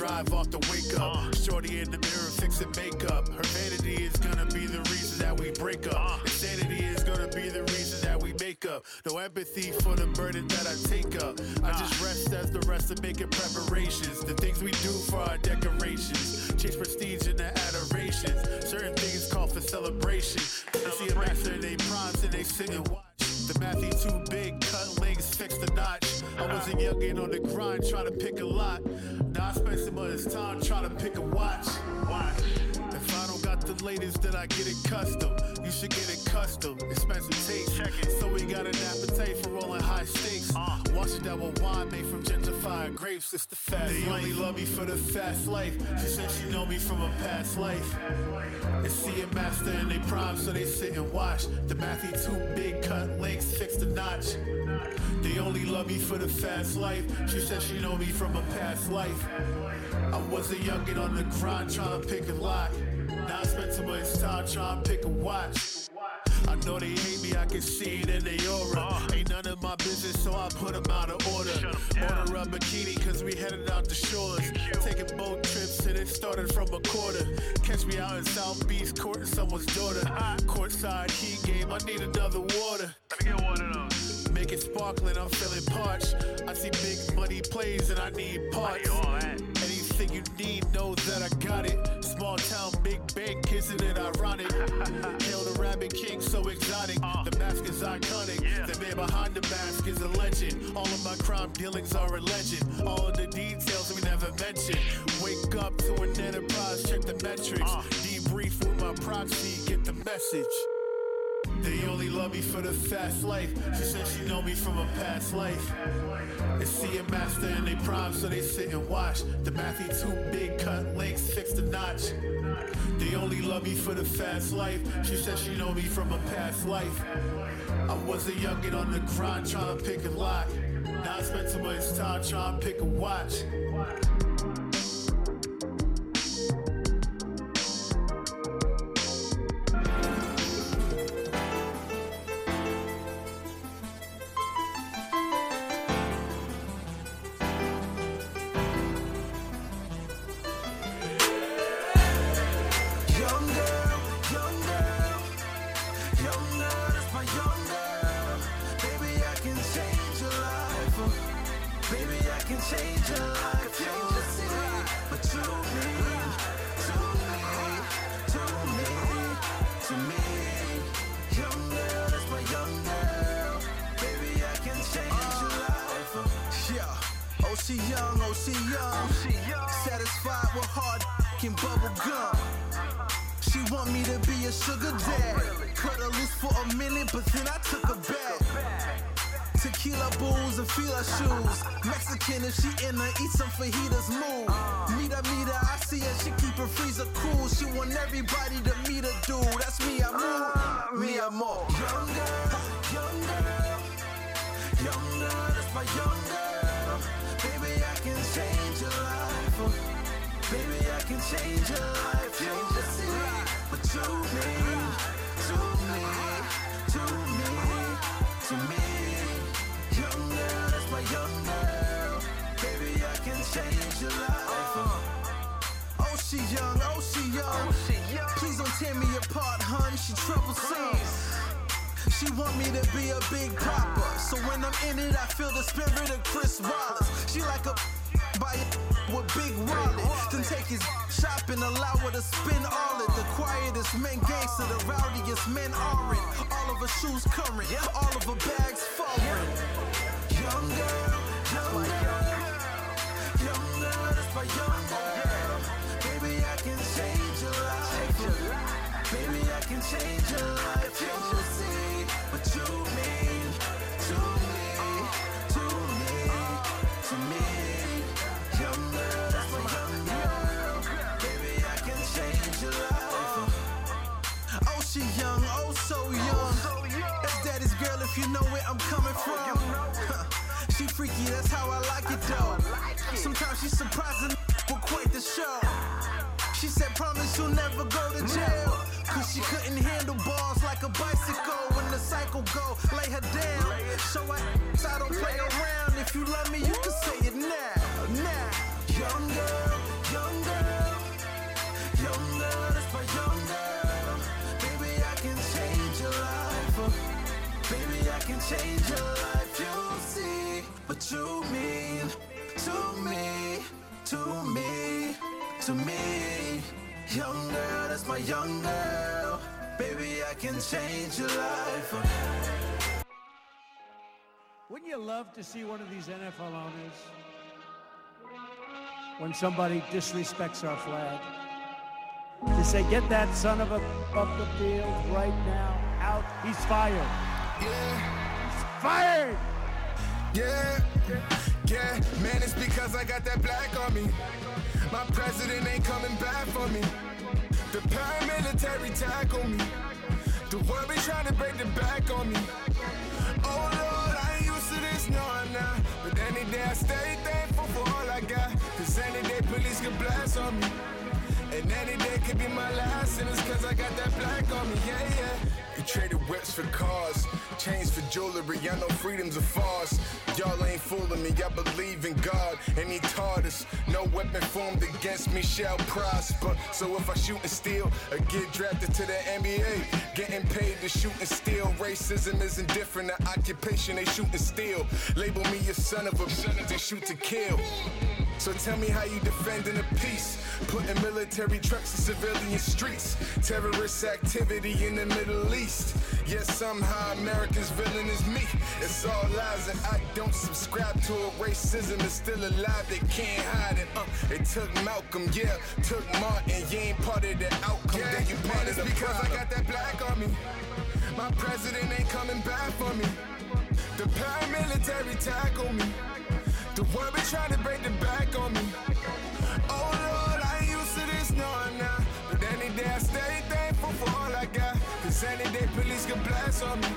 Drive off the wake up. Uh. Shorty in the mirror fixing makeup. Her vanity is gonna be the reason that we break up. Uh. Insanity is gonna be the reason that we make up. No empathy for the burden that I take up. I just rest as the rest of making preparations. The things we do for our decorations. Chase prestige and the adorations. Certain things call for celebration. They see a master they primes and they sit and watch. The Matthew too big, cut links, fix the notch. I was a youngin' on the grind trying to pick a lot. Now I spend some of this time trying to pick a watch. Watch. The latest, then I get it custom. You should get it custom. Expensive taste. Check it. So we got an appetite for rolling high stakes. Uh. Wash it down with wine made from gentrified grapes. It's the fast They only love me for the fast life. She said she know me from a past life. And see a master in they prime, so they sit and watch. The Matthew too big, cut links, fix the notch. They only love me for the fast life. She said she know me from a past life. I was a youngin' on the grind trying to pick a lot. Now I spend too much time trying to pick a watch. I know they hate me, I can see it in their aura. Uh. Ain't none of my business, so I put them out of order. Order a bikini, cause we headed out the shores. Taking boat trips, and it started from a quarter. Catch me out in South Beach, courting someone's daughter. Uh-huh. Courtside heat game, I need another water. Let me get one of those. Make it sparkling, I'm feeling parched. I see big money plays, and I need parts. Anything you need, know that I got it. Small town, big bank, isn't it ironic? Hail the Rabbit King, so exotic. Uh. The mask is iconic. The man behind the mask is a legend. All of my crime dealings are a legend. All of the details we never mention. Wake up to an enterprise, check the metrics. Uh. Debrief with my proxy, get the message. They only love me for the fast life. She said she know me from a past life. And see a master in they prime, so they sit and watch. The Matthew too big, cut links, fix the notch. They only love me for the fast life. She said she know me from a past life. I was a youngin' on the grind trying to pick a lot. Now I spend too much time trying to pick a watch. Freaky, that's how I like it though. Sometimes she's surprising can change your life. Wouldn't you love to see one of these NFL owners when somebody disrespects our flag? To say, get that son of a off the field right now, out, he's fired. Yeah. He's fired! Yeah, yeah, man, it's because I got that black on me. My president ain't coming back for me. The paramilitary tackle me. The world be trying to break the back on me. Oh Lord, I ain't used to this, no, I'm not. But any day I stay thankful for all I got. Cause any day police can blast on me. And any day could be my last, it's cause I got that black on me, yeah, yeah. Traded whips for cars, chains for jewelry. I know freedom's a farce. Y'all ain't fooling me. I believe in God, and He taught us no weapon formed against me shall prosper. So if I shoot and steal or get drafted to the NBA, getting paid to shoot and steal, racism isn't different. The occupation they shoot and steal. Label me a son of a bitch, they shoot to kill. So tell me how you defending the peace. Putting military trucks in civilian streets. Terrorist activity in the Middle East. Yet somehow America's villain is me. It's all lies and I don't subscribe to a racism is still alive. They can't hide it. Uh, it took Malcolm, yeah. Took Martin. You ain't part of the outcome. then you part of the because I got that black on me. My president ain't coming back for me. The paramilitary tackle me. The world been trying to break the back on me. Oh Lord, I ain't used to this, no, I'm not. But any day I stay thankful for all I got. Cause any day police can blast on me.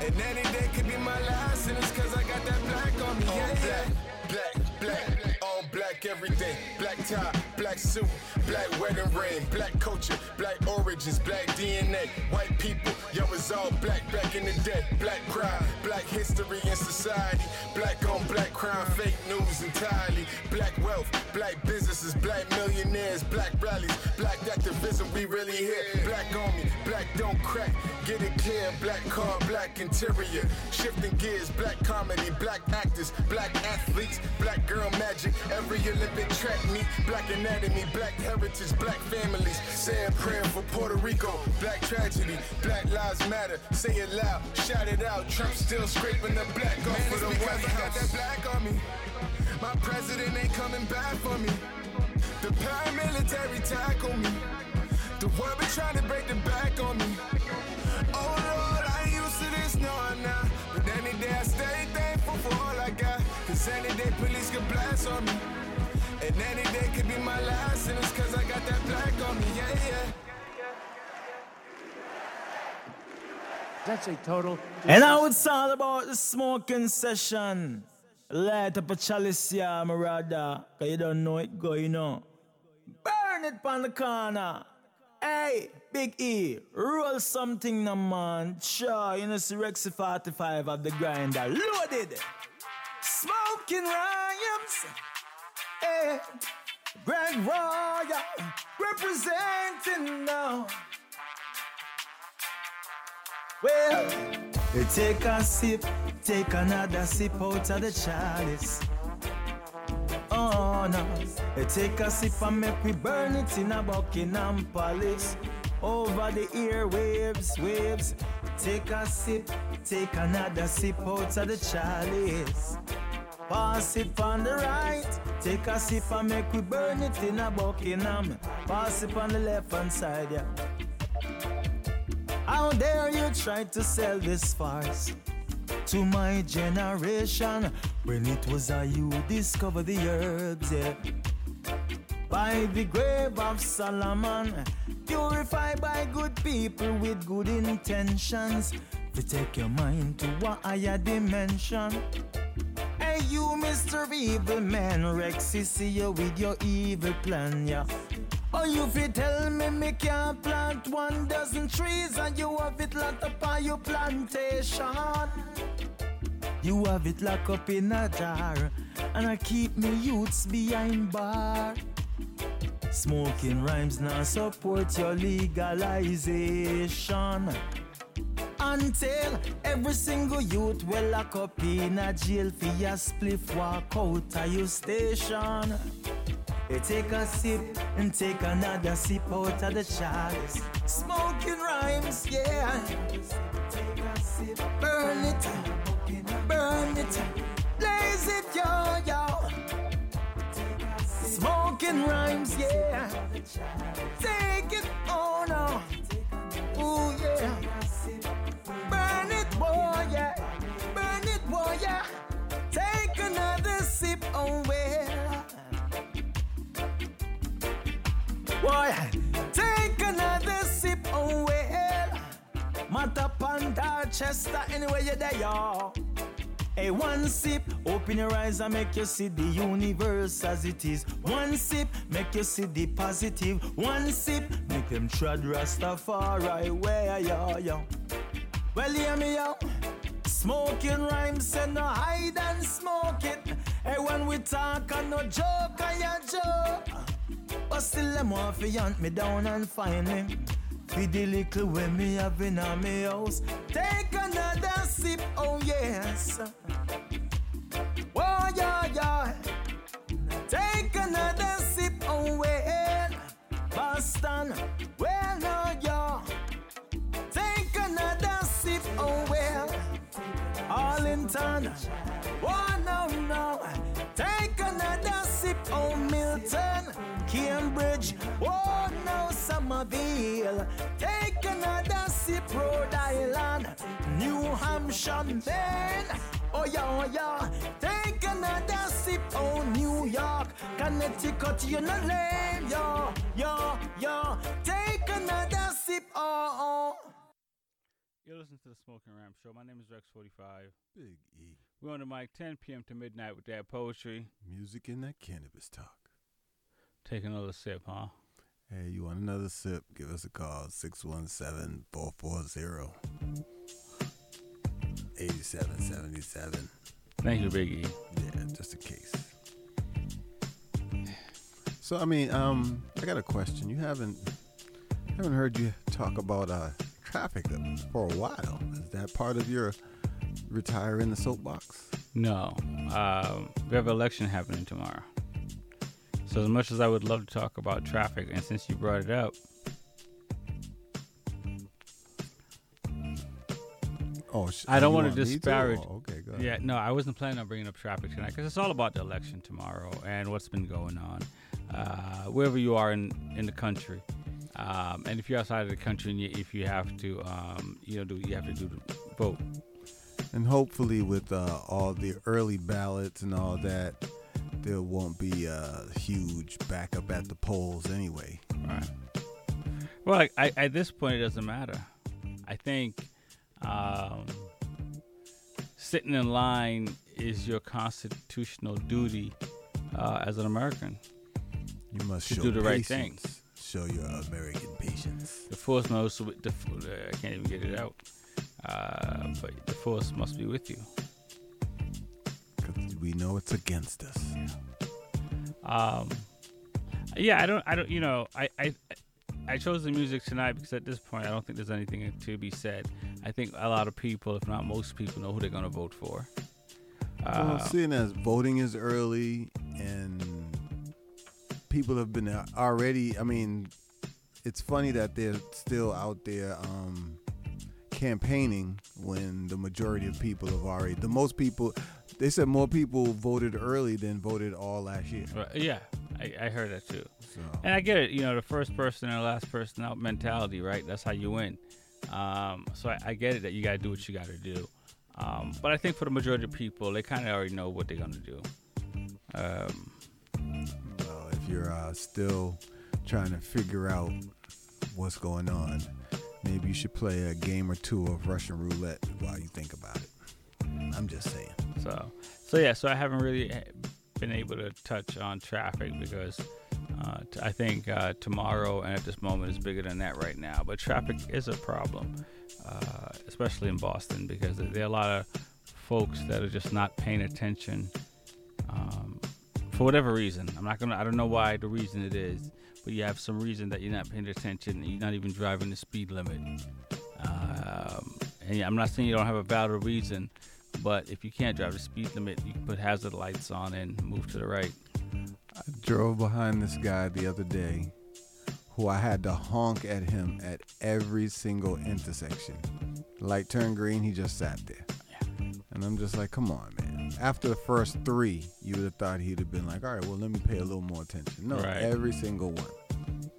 And any day could be my last, and it's cause I got that black on me. Yeah, yeah. Black, black, all black every day. Black tie, black suit, black wedding ring, black culture, black origins, black DNA. White people, yo, it's all black back in the day. Black pride, black history and society. Black on black crime, fake news entirely. Black wealth, black businesses, black millionaires, black rallies, black activism, we really here. Black on me, black don't crack. Get it clear, black car, black interior. Shifting gears, black comedy, black actors, black athletes, black girl magic. Every Olympic track meet, black anatomy, black heritage, black families. Saying prayer for Puerto Rico, black tragedy, black lives matter. Say it loud, shout it out. Trump still scraping the black off Man, of the because White I got that black on me. My president ain't coming back for me. The paramilitary tackle me. The world been trying to break the back on me. Oh Lord, I ain't used to this, no, I'm not. But any day I stay thankful for all I got. Cause any day police can blast on me. And any day could be my last, and it's cause I got that black on me, yeah, yeah. That's a total. And I it's all about the smoking session. Light up a chalice, yeah, my brother. Cause you don't know it going on. Burn it on the corner. Hey, Big E, roll something now, man. Sure, you know, see Rexy 45 of the grinder. Loaded. Smoking rhymes. Eh, hey, Greg Royal, representing now. Well, take a sip, take another sip out of the chalice. Oh no, take a sip and make me burn it in a Buckingham Palace. Over the airwaves, waves. Take a sip, take another sip out of the chalice. Pass it on the right, take a sip and make we burn it in a Buckingham. Pass it on the left hand side, yeah. How dare you try to sell this farce to my generation when it was I you discovered the herbs, yeah. By the grave of Solomon, purified by good people with good intentions to take your mind to a higher dimension. You, Mr. Evil Man, Rexy, see you with your evil plan, yeah. Oh, you fi tell me me can't plant one dozen trees and you have it locked up on your plantation. You have it locked up in a jar and I keep me youths behind bar. Smoking rhymes now support your legalization. Until every single youth will lock up in a jail for your spliff walk out of your station. You take a sip and take another sip out of the chalice. Smoking rhymes, yeah. A burn it, burn it, blaze it, yo, yo. Smoking rhymes, yeah. Take it, oh no. Ooh, yeah. Boy, yeah. Burn it, boy, yeah. Take another sip, oh well. Boy, take another sip, oh well. Mata Panda, Chester, anywhere you're there, y'all. Hey, one sip, open your eyes and make you see the universe as it is. One sip, make you see the positive. One sip, make them trod Rastafari where yo yo. Well, hear me out. Smoking rhymes say no hide and smoke it. Hey, when we talk, I no joke, I joke. But still, them want fi hunt me down and find me. Feed the little way me have in me house. Take another sip, oh yes. Oh yeah, yeah. Take another sip, oh well. Boston, well no yeah. Oh well. Arlington, oh no no. Take another sip, oh Milton. Cambridge, oh no Somerville. Take another sip, Rhode Island. New Hampshire, Maine. Oh yeah, oh yeah. Take another sip, oh New York. Connecticut, you know lame, yo, yo, yo. Take another sip, oh, oh. You're listening to the Smoking Rhyme Show. My name is Rex45. Big E. We're on the mic 10 p.m. to midnight with that poetry. Music and that cannabis talk. Take another sip, huh? Hey, you want another sip? Give us a call 617 440 8777. Thank you, Big E. Yeah, just in case. So I mean, um, I got a question. You haven't haven't heard you talk about uh traffic for a while. Is that part of your retiring the soapbox? No. Um, we have an election happening tomorrow. So as much as I would love to talk about traffic, and since you brought it up, Oh, sh- I don't want want to to? disparage. Oh, okay, go ahead. Yeah, no, I wasn't planning on bringing up traffic tonight because it's all about the election tomorrow and what's been going on. uh, wherever you are in in the country. Um, and if you're outside of the country, and you, if you have to, um, you know, do you have to do the vote? And hopefully, with uh, all the early ballots and all that, there won't be a huge backup at the polls anyway. Right. Well, I, I, at this point, it doesn't matter. I think um, sitting in line is your constitutional duty uh, as an American. You must do the right thing. Show your American patience. The force must. The, uh, I can't even get it out. Uh, but the force must be with you. Because we know it's against us. Um, yeah, I don't, I don't, you know, I, I, I chose the music tonight because at this point, I don't think there's anything to be said. I think a lot of people, if not most people, know who they're going to vote for. well, Uh, seeing as voting is early and people have been already, I mean, it's funny that they're still out there um, campaigning when the majority of people have already, the most people, they said more people voted early than voted all last year. Right, yeah, I, I heard that too. So. And I get it, you know, the first person and the last person out mentality, right? That's how you win. Um, so I, I get it that you got to do what you got to do. Um, but I think for the majority of people, they kind of already know what they're going to do. Um, if you're uh, still trying to figure out what's going on, maybe you should play a game or two of Russian roulette while you think about it. I'm just saying. So, so yeah, so I haven't really eh, been able to touch on traffic because uh, t- I think uh, tomorrow and at this moment is bigger than that right now. But traffic is a problem, uh, especially in Boston, because there are a lot of folks that are just not paying attention um, for whatever reason. I'm not gonna. I don't know why the reason it is, but you have some reason that you're not paying attention. And you're not even driving the speed limit. Um, and I'm not saying you don't have a valid reason, but if you can't drive the speed limit, you can put hazard lights on and move to the right. I drove behind this guy the other day who I had to honk at him at every single intersection. Light turned green, he just sat there. And I'm just like, come on, man. After the first three, you would have thought he'd have been like, all right, well, let me pay a little more attention. No, Right. every single one.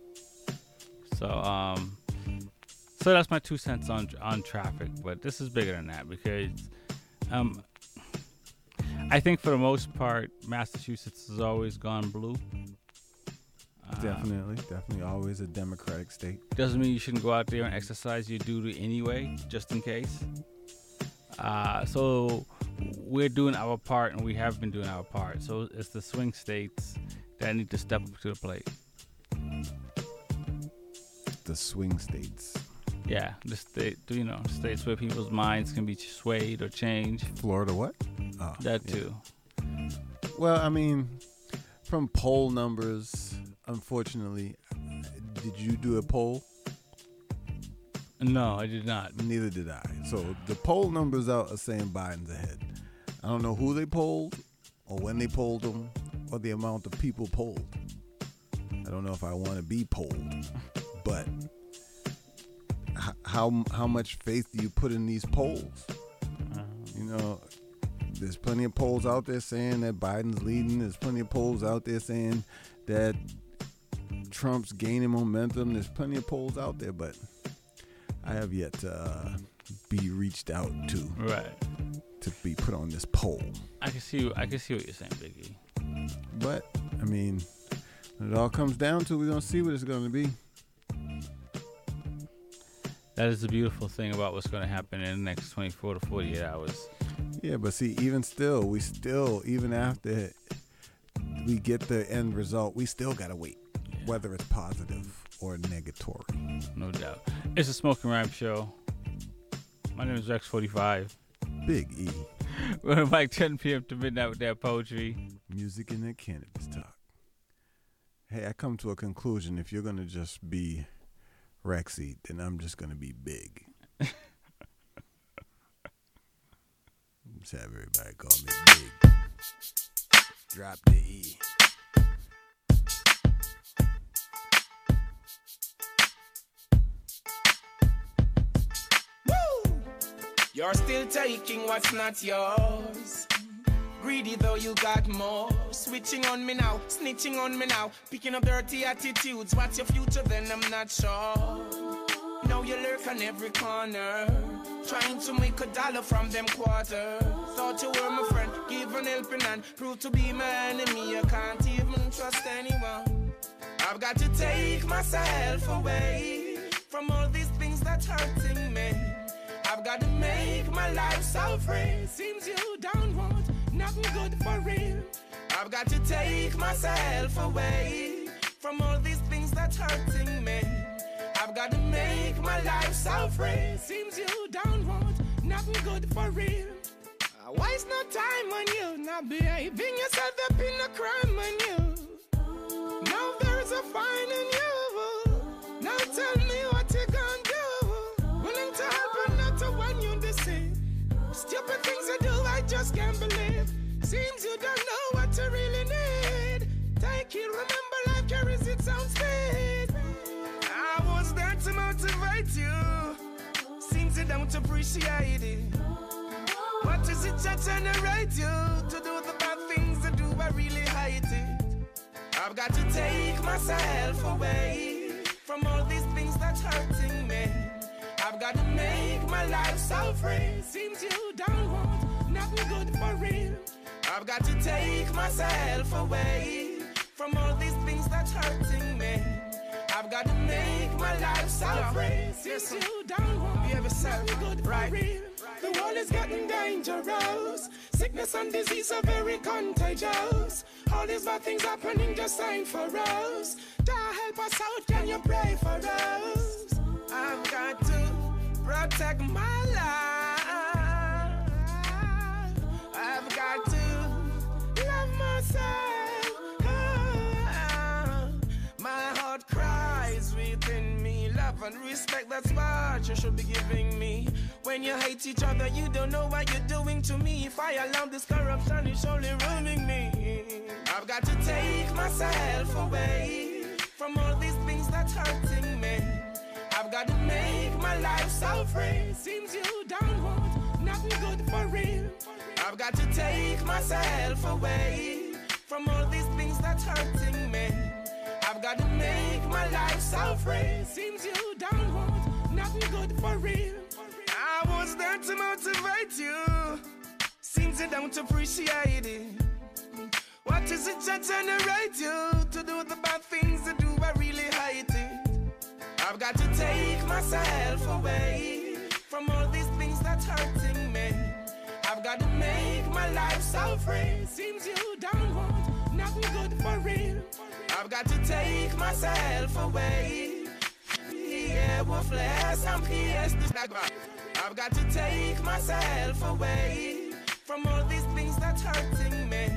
So, um, so that's my two cents on on traffic. But this is bigger than that because, um, I think for the most part, Massachusetts has always gone blue. Uh, Definitely, definitely always a democratic state. Doesn't mean you shouldn't go out there and exercise your duty anyway, just in case. Uh, so we're doing our part, and we have been doing our part. So it's the swing states that need to step up to the plate. The swing states. Yeah, the state, you know, states where people's minds can be swayed or changed. Florida, what? Oh, that yeah. too. Well, I mean, from poll numbers, unfortunately, did you do a poll? No, I did not. Neither did I. So the poll numbers out are saying Biden's ahead. I don't know who they polled, or when they polled them, or the amount of people polled. I don't know if I want to be polled, but how how much faith do you put in these polls? You know, there's plenty of polls out there saying that Biden's leading. There's plenty of polls out there saying that Trump's gaining momentum. There's plenty of polls out there, but I have yet to uh, be reached out to. Right. To be put on this poll. I can see. I can see what you're saying, Biggie. But I mean, when it all comes down to, we're gonna see what it's gonna be. That is the beautiful thing about what's going to happen in the next 24 to 48 hours. Yeah, but see, even still, we still, even after we get the end result, we still gotta wait, whether it's positive or negatory. No doubt. It's a smoking rhyme show. My name is Rex45. Big E. We're like 10 p.m. to midnight with that poetry. Music and that cannabis talk. Hey, I come to a conclusion. If you're gonna just be Rexy, then I'm just gonna be big. Just have everybody call me big. Drop the E. You're still taking what's not yours. Greedy though you got more. Switching on me now, snitching on me now. Picking up dirty attitudes. What's your future then? I'm not sure. Now you lurk on every corner. Trying to make a dollar from them quarters. Thought you were my friend, give helping hand. Prove to be my enemy, I can't even trust anyone. I've got to take myself away from all these things that's hurting me. I've got to my life free. Seems you don't want nothing good for real. I've got to take myself away from all these things that's hurting me. I've got to make my life so free. Seems you don't want nothing good for real. Uh, I waste no time on you, not behaving yourself up in a crime on you. Now there's a fine in you. Now tell me what you gonna do. Willing to help Stupid things you do, I just can't believe. Seems you don't know what you really need. Take it, remember life carries its own speed. I was there to motivate you. Seems you don't appreciate it. What is it that generate you to do the bad things that do I really hate it? I've got to take myself away from all these things that's hurting me. I've got to make my life so free. Seems you don't want nothing good for real. I've got to take myself away from all these things that's hurting me. I've got to make my life so free. Seems you don't want nothing good for real. The world is getting dangerous. Sickness and disease are very contagious. All these bad things happening just ain't for us. God help us out, can you pray for us? I've got to protect my life. I've got to love myself. My heart cries within me. Love and respect, that's what you should be giving me. When you hate each other, you don't know what you're doing to me. If I allow this corruption, it's only ruining me. I've got to take myself away from all these things that's hurting me. I've got to make my life so free. Seems you don't want nothing good for real. I've got to take myself away from all these things that's hurting me. I've got to make my life so free. Seems you don't want nothing good for real. I was there to motivate you. Seems you don't appreciate it. What is it that generate you to do the bad things that do I really hate? I've got to take myself away from all these things that's hurting me. I've got to make my life so free. Seems you don't want nothing good for real. I've got to take myself away. Yeah, we'll flash some PS. I've got to take myself away from all these things that's hurting me.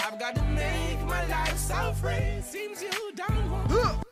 I've got to make my life so free. Seems you don't want.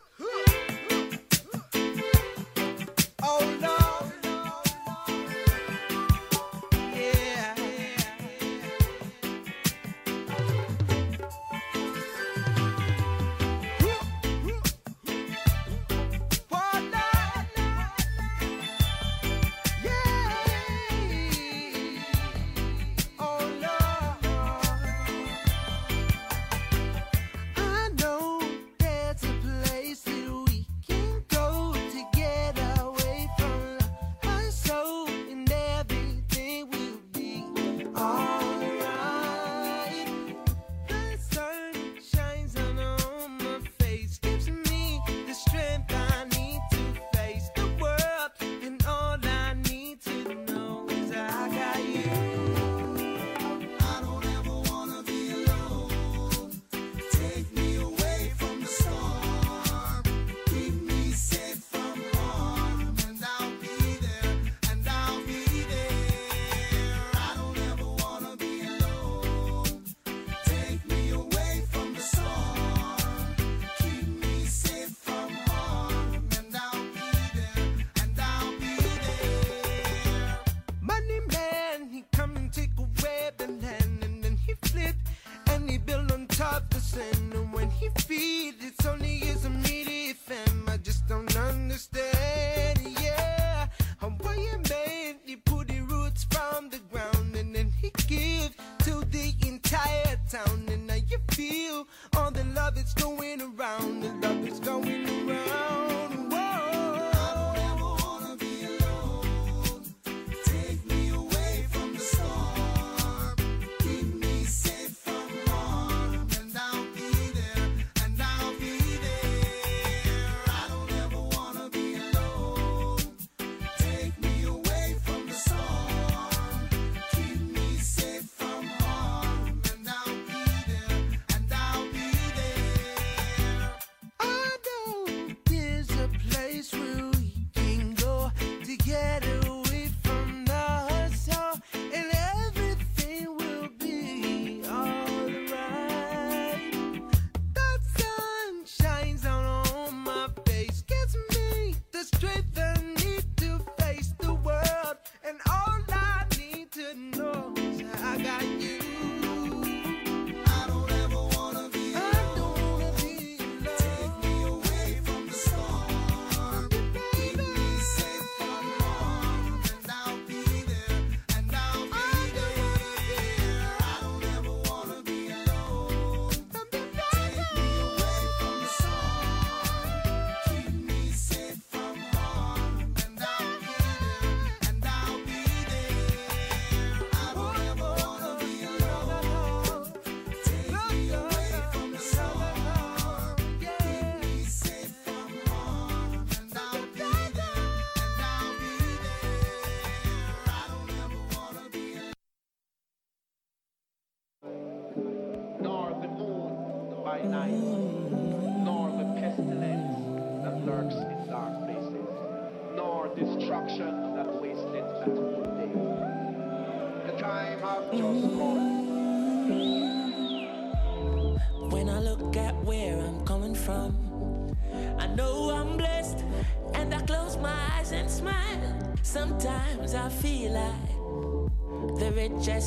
built on top the sand. And when he feeds, it's only his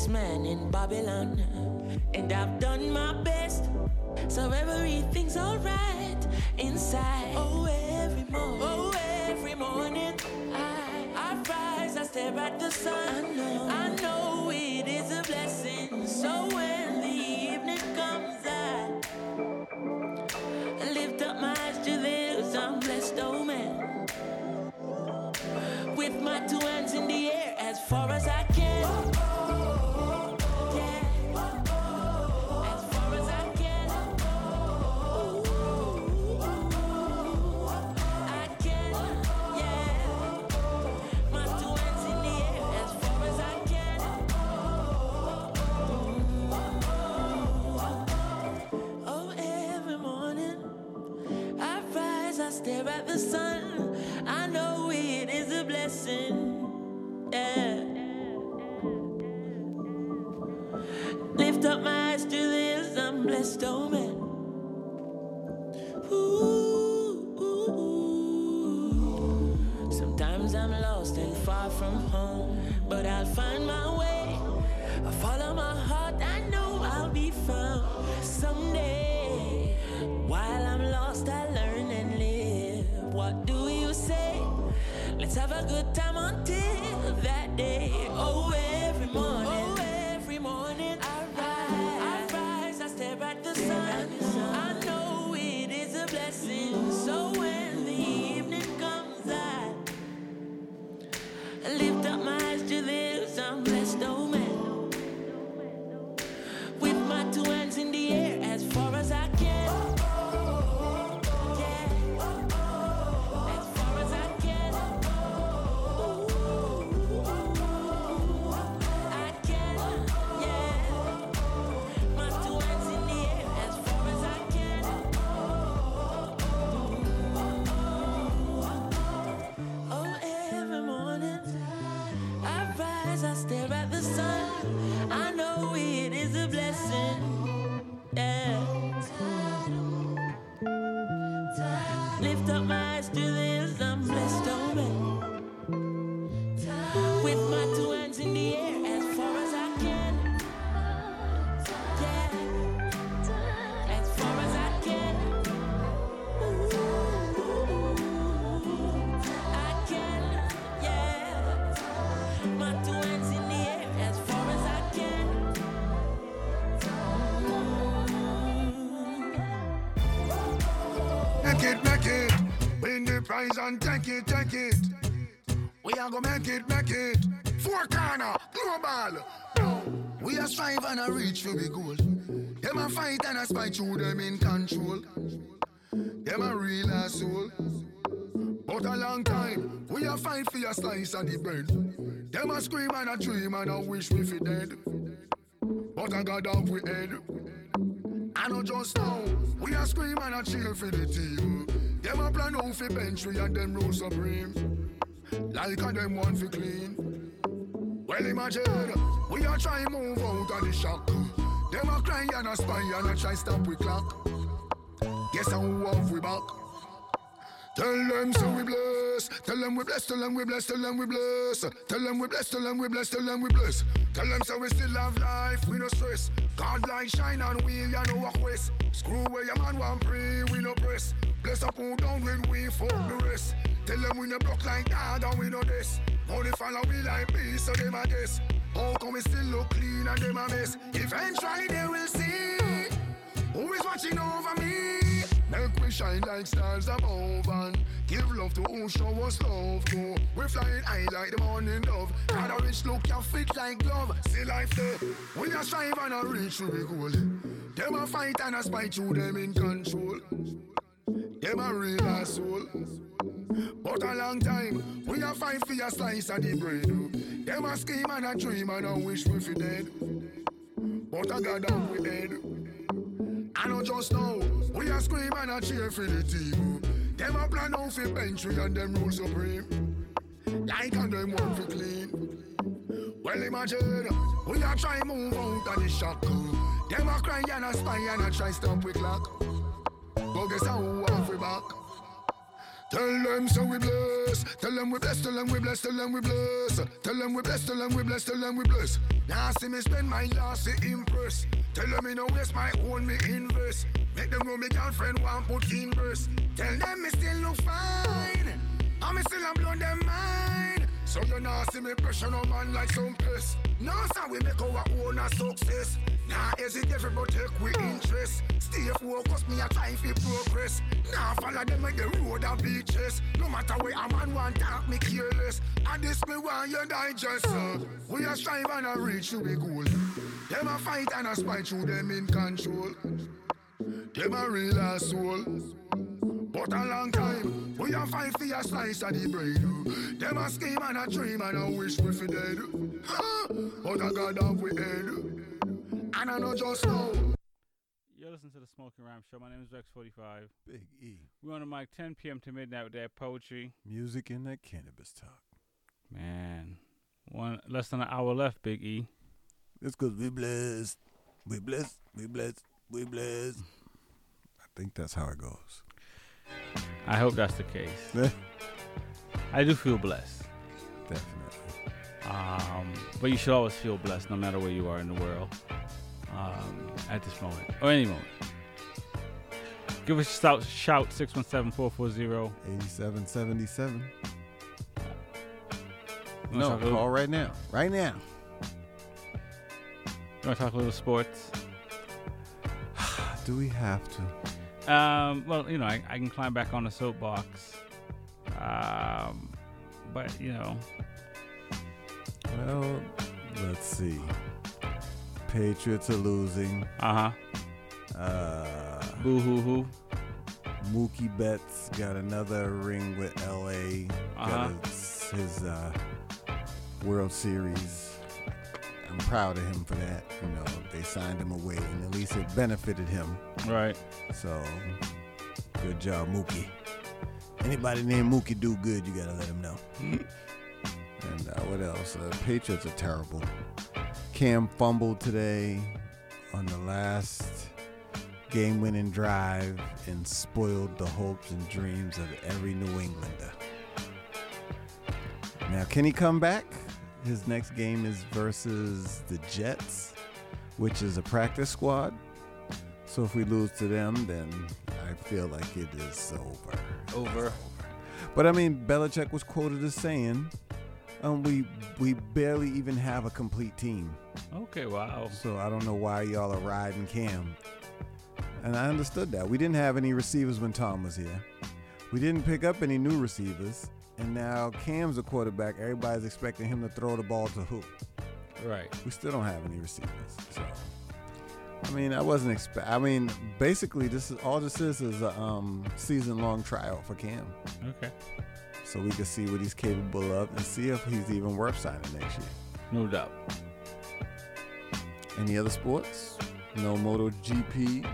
man in Babylon, up my eyes to this, I'm blessed, oh man. Ooh, ooh, ooh. Sometimes I'm lost and far from home, but I'll find my way. I follow my heart, I know I'll be found someday. While I'm lost, I learn and live. What do you say? Let's have a good time and take it, take it. We are gonna make it, make it. Four corner, global. We are strive and a reach for the goal. Them a fight and a spite through them in control. Them a real asshole. But a long time, we a fight for a slice of the bread. Them a scream and a dream and a wish we fi dead. But I got off we head. I know just now, we a scream and a cheer for the team. Them a plan out fi bench we and them rule supreme. Like a them want fi clean. Well imagine, we a try move out of the shock. Them a cry and a spy and a try stop we clock. Guess how have we back? Tell them so we bless. Tell them we bless. Tell them we bless. Tell them we bless. Tell them we bless. Tell them we bless. Tell them we bless. Tell them so we still have life. We no stress. God light shine on we and no walk west. Screw where your man want pray. We no press. Bless up who down when we fuck the rest. Tell them we no block like God and we no this. Only follow we like peace so them a guess. How come we still look clean and them a mess? Eventually they will see who is watching over me. Make we shine like stars above and give love to who show us love. Go, we flying high like the morning dove. Got a rich look, you fit like glove. See life there. We a strive and a reach to be goal. Them a fight and a spite you, them in control. Them a real asshole. But a long time, we a fight for a slice of the bread. Them a scheme and a dream and a wish we fi dead. But I got down we head. I know just now, we are scream and a cheer for the team. Them a plan out for bench we and them rule supreme. Like and them want for clean. Well imagine, we are try move out of the shock. Them a cry and a spy and a try stop we clock. But guess how we back. Tell them so we bless. Tell them we bless. Tell them we bless. Tell them we bless. Tell them we bless. Tell them we bless. Tell them we bless. Now see me spend my last to impress. Tell them me no waste my own me invest. Make them know me girlfriend want put in verse. Tell them me still look fine. And me still am blow them mind. So you know see me pressure no man like some piss. No sir we make our own a success. Nah hesitate but take we interest. Stay focused me a try fi progress. Nah follow them like the road of beaches. No matter where a man want talk me careless. And this me want you digest. Uh. We a strive and a reach to be goal. Them a fight and a spite through them in control. Them a real asshole. But a long time, we a fight for a slice of the bread. Them a scheme and a dream and a wish we fi dead. But a God have we head. And I know just now. You're listening to the Smoking Rhyme Show. My name is Rex45. Big E. We're on the mic 10 p.m. to midnight with that poetry. Music and that cannabis talk. Man, one less than an hour left, Big E. It's because we blessed. We blessed. We blessed. We blessed. I think that's how it goes. I hope that's the case. I do feel blessed. Definitely. Um, but you should always feel blessed no matter where you are in the world um, at this moment or any moment. Give us a shout, shout 617 440 8777. You No, talk a little- call right now. Right now. You want to talk a little sports? Do we have to? Um, well, you know, I, I can climb back on the soapbox. Um, but, you know, Well, let's see. Patriots are losing. Uh huh. Uh, Boo hoo hoo. Mookie Betts got another ring with LA. Uh-huh. Got his, his uh, World Series. I'm proud of him for that. You know, they signed him away, and at least it benefited him. Right. So, good job, Mookie. Anybody named Mookie do good, you gotta let him know. and uh, what else? Uh, Patriots are terrible. Cam fumbled today on the last game-winning drive and spoiled the hopes and dreams of every New Englander. Now, can he come back? His next game is versus the Jets, which is a practice squad. So if we lose to them, then I feel like it is over. Over. over. But I mean, Belichick was quoted as saying, um, "We we barely even have a complete team." Okay, wow. So I don't know why y'all are riding Cam. And I understood that. We didn't have any receivers when Tom was here. We didn't pick up any new receivers. And now Cam's a quarterback. Everybody's expecting him to throw the ball to who? Right. We still don't have any receivers. So I mean, I wasn't expect. I mean, basically, this is all this is is a um, season-long tryout for Cam. Okay. So we can see what he's capable of and see if he's even worth signing next year. No doubt. Any other sports? No MotoGP.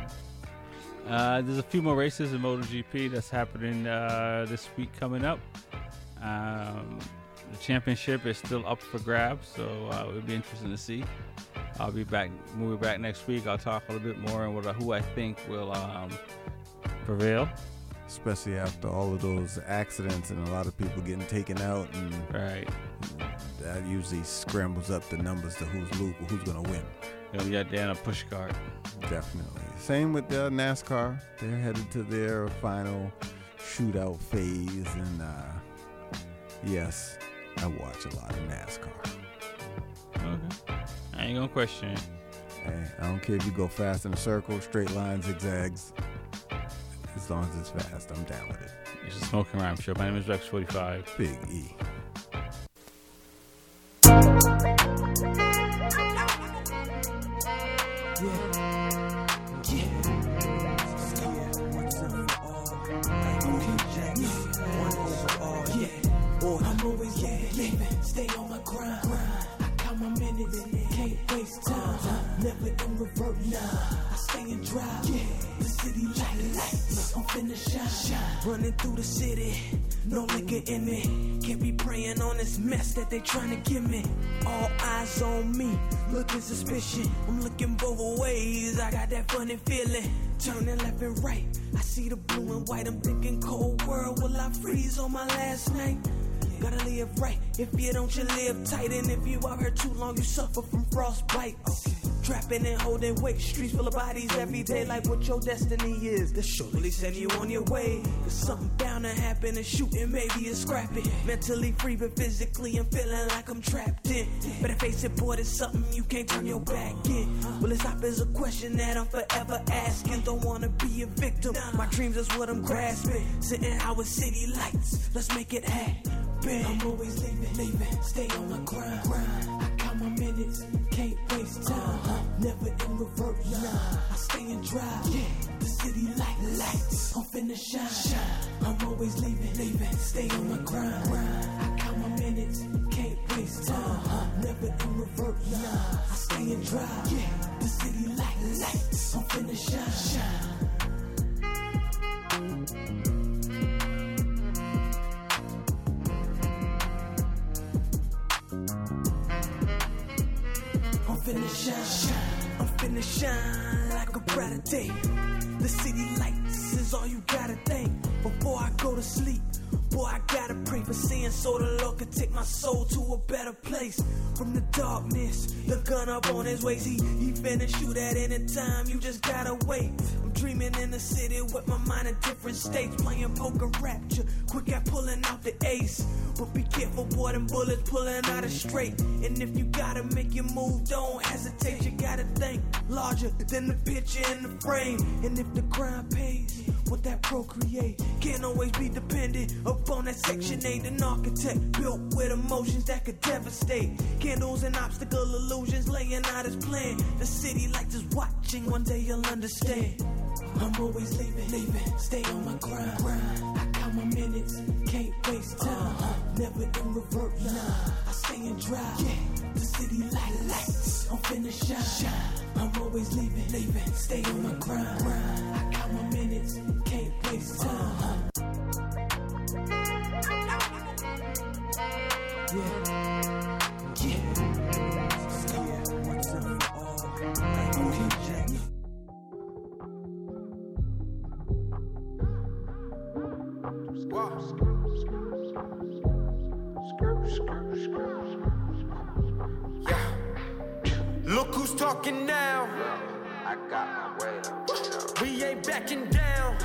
Uh, there's a few more races in MotoGP that's happening uh, this week coming up. Um, the championship is still up for grabs, so uh, it'll be interesting to see. I'll be back, moving back next week. I'll talk a little bit more on what, who I think will um, prevail. Especially after all of those accidents and a lot of people getting taken out, and right, that usually scrambles up the numbers to who's lo- who's gonna win. They'll get down a push cart. Definitely. Same with uh, NASCAR. They're headed to their final shootout phase, and uh, yes, I watch a lot of NASCAR. Okay. I ain't gonna question it. Hey, I don't care if you go fast in a circle, straight lines, zigzags. As long as it's fast, I'm down with it. It's a smoking rhyme show. My name is Rex45. Big E. I'm yeah, stay on my grind. I count my minutes, can't waste time. Never in revert, nah. I stay in drive, yeah. The city like lights, I'm finna shine. Running through the city, no liquor in me. Can't be praying on this mess that they tryna give me. All eyes on me, looking suspicious. I'm looking both ways, I got that funny feeling. Turning left and right, I see the blue and white. I'm thinking cold world, will I freeze on my last night? Gotta live right. If you don't, you live tight. And if you out here too long, you suffer from frostbite. Trapping and holding weight. Streets full of bodies every day, like what your destiny is. That surely send you on your way. Cause something bound to happen and shooting, maybe it's scrapping. Mentally free, but physically I'm feeling like I'm trapped in. Better face it, boy, it's something you can't turn your back in. Well, it's up is a question that I'm forever asking. Don't wanna be a victim. My dreams is what I'm grasping. Sitting out with city lights. Let's make it happen. I'm always leaving, leaving. Stay on my grind. grind. I count my minutes, can't waste time. Uh-huh. Never in revert, nah. I stay in drive, yeah. The city like lights, I'm finna shine. shine. I'm always leaving, leaving. Stay on my grind. grind. I count my minutes, can't waste time. Uh-huh. Never in revert, nah. I stay in drive, yeah. The city like lights, I'm finna shine. shine. Finna shine. I'm finna shine like a brighter day. The city lights is all you gotta think before I go to sleep. Boy, I gotta pray for sin so the Lord can take my soul to a better place. From the darkness, the gun up on his waist. He, he finna shoot at any time, you just gotta wait. I'm dreaming in the city with my mind in different states. Playing poker rapture, quick at pulling out the ace. But be careful, boy, them bullets pulling out of straight. And if you gotta make your move, don't hesitate. You gotta think larger than the picture in the frame. And if the grind pays, what that procreate can't always be dependent upon that section 8 an architect built with emotions that could devastate candles and obstacle illusions laying out his plan the city lights is watching one day you'll understand i'm always leaving leaving. Stay on my grind, grind. i count my minutes can't waste time. Uh-huh. Never in revert nah. I stay in drive. Yeah. The city like lights. I'm finna shine, shine. i'm always leaving leaving. Stay on my grind, grind. i count my minutes can't waste time. Uh-huh. Yeah. Look who's talking now. I got my weight up. We ain't backing down.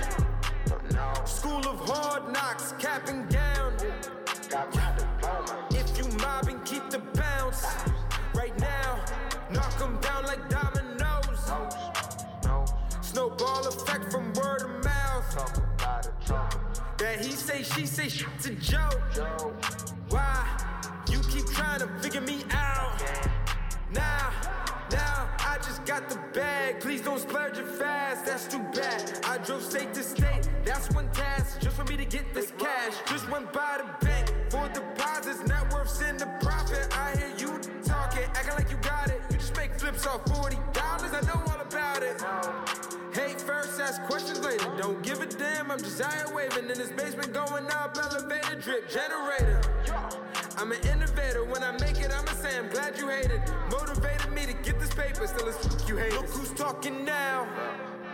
School of hard knocks, capping down. If you mobbing, keep the bounce. Right now, knock 'em down like dominoes. Snowball effect from word of mouth. That he say, she say, shit's a joke. Why? You keep trying to figure me out. Now, now, I just got the bag. Please don't splurge it fast, that's too bad. I drove state to state, that's one task. Just for me to get this cash. Just went by the bank for deposits, net worth, send the profit. I hear you talking, acting like you got it. You just make flips off $40, I know all about it. Hate first, ask questions later. Don't give a damn, I'm just out waving in this basement, going up, elevator, drip generator. I'm an innovator. When I make it, I'ma say I'm glad you hate it. Motivated me to get this paper, still it's fuck you hate Look who's talking now.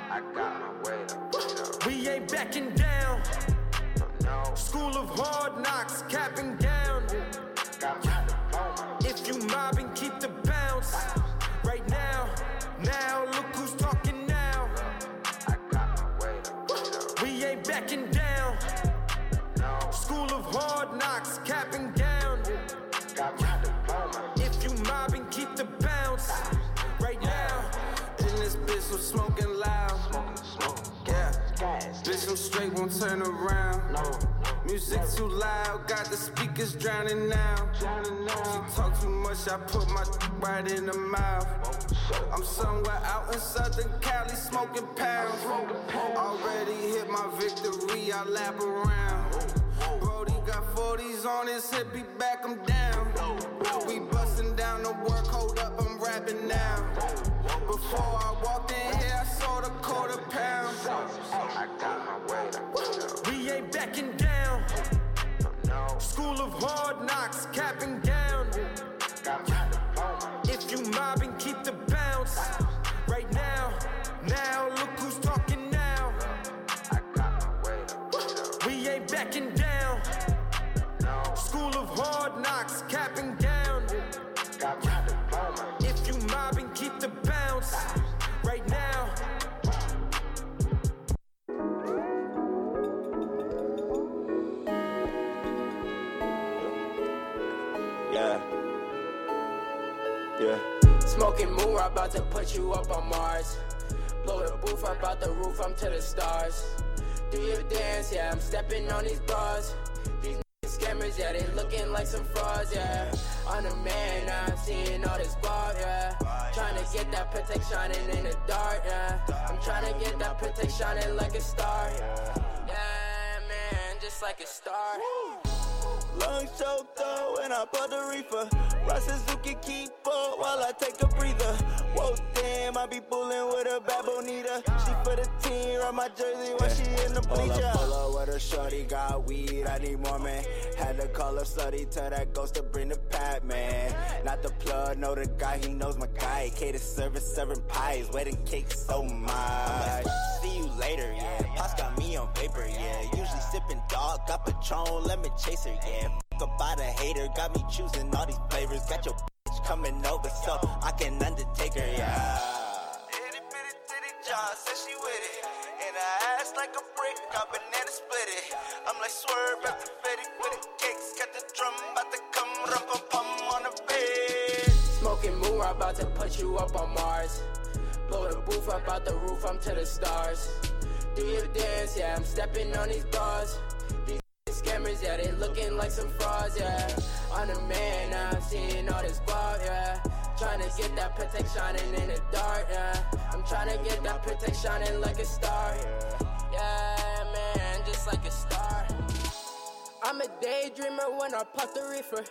I got my weight up. We ain't backing down. School of hard knocks, capping down. If you mobbing, keep the bounce. Right now, now look who's talking now. I got my way to put. We ain't backing down. School of hard knocks, capping down. If I'm smoking loud. Yeah. Bitch, I'm straight, won't turn around. Music too loud, got the speakers drowning now. She talk too much, I put my right in the mouth. I'm somewhere out in Southern Cali smoking pounds. Already hit my victory, I lap around. Brody got 40s on his hip, he back him down. We bustin' down to work, hold up, I'm rapping now. That ghost to bring the pat, man. Not the plug, know the guy, he knows my guy. Cater service, serving pies, wedding cake so much. See you later, yeah. Pops got me on paper, yeah. Usually sipping dog, got Patron, lemon chaser, yeah. Fuck about a hater, got me choosing all these flavors. Got your bitch coming over, so I can undertake her, yeah. Itty bitty titty she with it. I like a brick, got banana split it. I'm like swerve after Fetty with the cakes. Got the drum about to come, rum pum pum on the bed. Smoking moon, I'm about to put you up on Mars. Blow the booth up out the roof, I'm to the stars. Do your dance, yeah, I'm stepping on these bars. These scammers, yeah, they looking like some frauds, yeah. I'm the man, I'm seeing all this guap, yeah. Trying to get that protect shining in the dark, yeah. I'm trying to get that protect shining like a star, yeah, man, just like a star. I'm a daydreamer when I pop the reefer.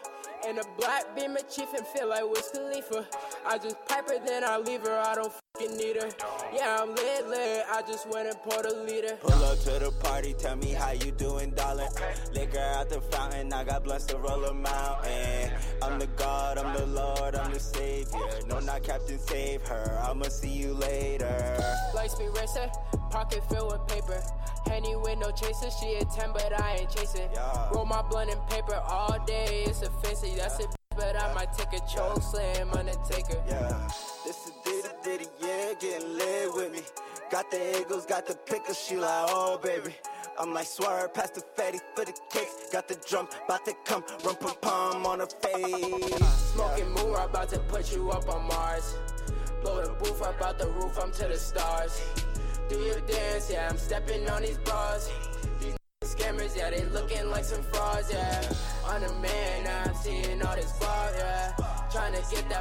And a black be my chief and feel like Wiz Khalifa. I just pipe her, then I leave her, I don't fucking need her. Yeah, I'm lit, lit, I just went and poured a liter. Pull up to the party, tell me how you doing, darling. Liquor out the fountain, I got blunts to roll a mountain. I'm the God, I'm the Lord, I'm the Savior. No, not Captain, save her. I'ma see you later. Light be racer, pocket filled with paper. Henny with no chaser, she a 10, but I ain't chasing. Roll my blunt and paper all day, it's offensive. That's it, but I might take a choke slam, Undertaker. Yeah, this is ditty ditty, yeah, getting lit with me. Got the Eagles, got the pickles, she like, oh baby. I'm like swerve past the fatty for the kicks. Got the drum, bout to come, rum pum pum on her face. Smoking moon, I'm about to put you up on Mars. Blow the booth up out the roof, I'm to the stars. Do your dance, yeah, I'm stepping on these bars. These scammers, yeah, they looking like some frauds, yeah.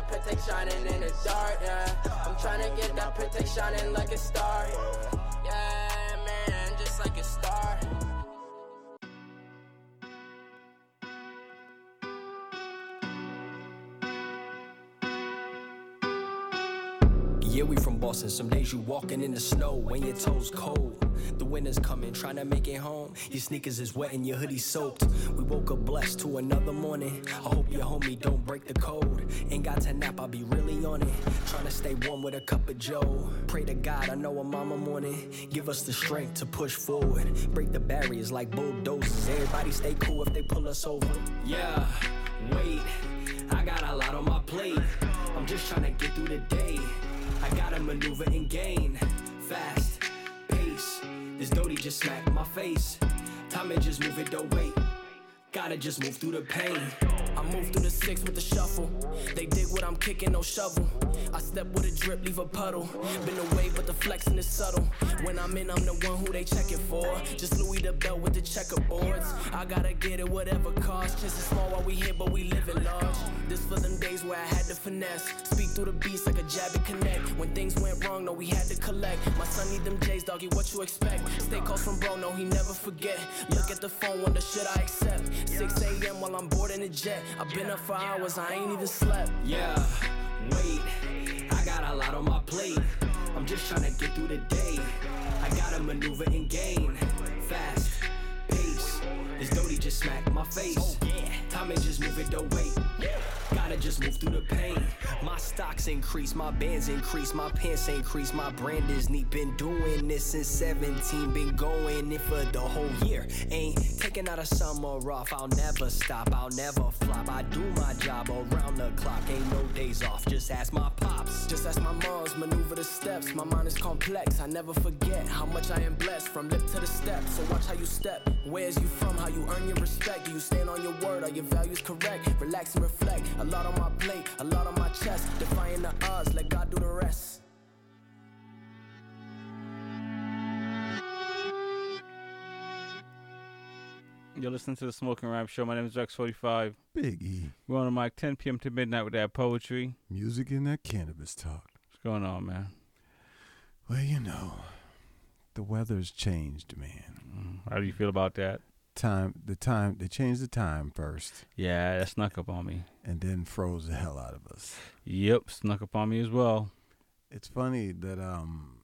That protect shining in the dark, yeah. I'm trying to get that protect shining like a star. Yeah, man, just like a star. Yeah, we from Boston. Some days you walking in the snow when your toes cold. The winter's coming, trying to make it home. Your sneakers is wet and your hoodie soaked. We woke up blessed to another morning. I hope your homie don't break the code. Ain't got to nap, I'll be really on it. Trying to stay warm with a cup of Joe. Pray to God, I know a mama morning. Give us the strength to push forward. Break the barriers like bulldozers. Everybody stay cool if they pull us over. Yeah, wait, I got a lot on my plate. I'm just trying to get through the day. I gotta maneuver and gain fast pace. This Dodie just smacked my face. Time to just move it, don't wait. Gotta just move through the pain. I move through the six with the shuffle. They dig what I'm kicking, no shovel. I step with a drip, leave a puddle. Been away, but the flexing is subtle. When I'm in, I'm the one who they checking for. Just Louis the belt with the checkerboards. I gotta get it, whatever cost. Just as small while we here, but we living large. This for them days where I had to finesse. Speak through the beats like a jab and connect. When things went wrong, no, we had to collect. My son need them J's, doggy, what you expect? Stay close from bro, no, he never forget. Look at the phone, wonder should I accept? 6 a.m. while I'm boarding the jet. I've been up for hours, I ain't even slept. Yeah, wait, I got a lot on my plate. I'm just trying to get through the day. I gotta maneuver and gain fast pace. This Dodie just smacked my face. Oh, Time ain't just moving, don't wait. Gotta just move through the pain. My stocks increase, my bands increase, my pants increase, my brand is neat. Been doing this since 17, been going it for the whole year. Ain't taking out a summer off, I'll never stop, I'll never flop. I do my job around the clock, ain't no days off. Just ask my pops, just ask my moms, maneuver the steps. My mind is complex, I never forget how much I am blessed from lip to the step. So watch how you step, where's you from, how you earn your respect. Do you stand on your word, are your values correct? Relax and reflect. A lot on my plate, a lot on my chest. Defying the odds, let God do the rest. You're listening to the Smoking Rhyme Show. My name is Rex45. Big E. We're on the mic 10 p.m. to midnight with that poetry. Music and that cannabis talk. What's going on, man? Well, you know, the weather's changed, man. Mm-hmm. How do you feel about that? Time, the time, they changed the time first. Yeah, that snuck up on me. And then froze the hell out of us. Yep, snuck up on me as well. It's funny that um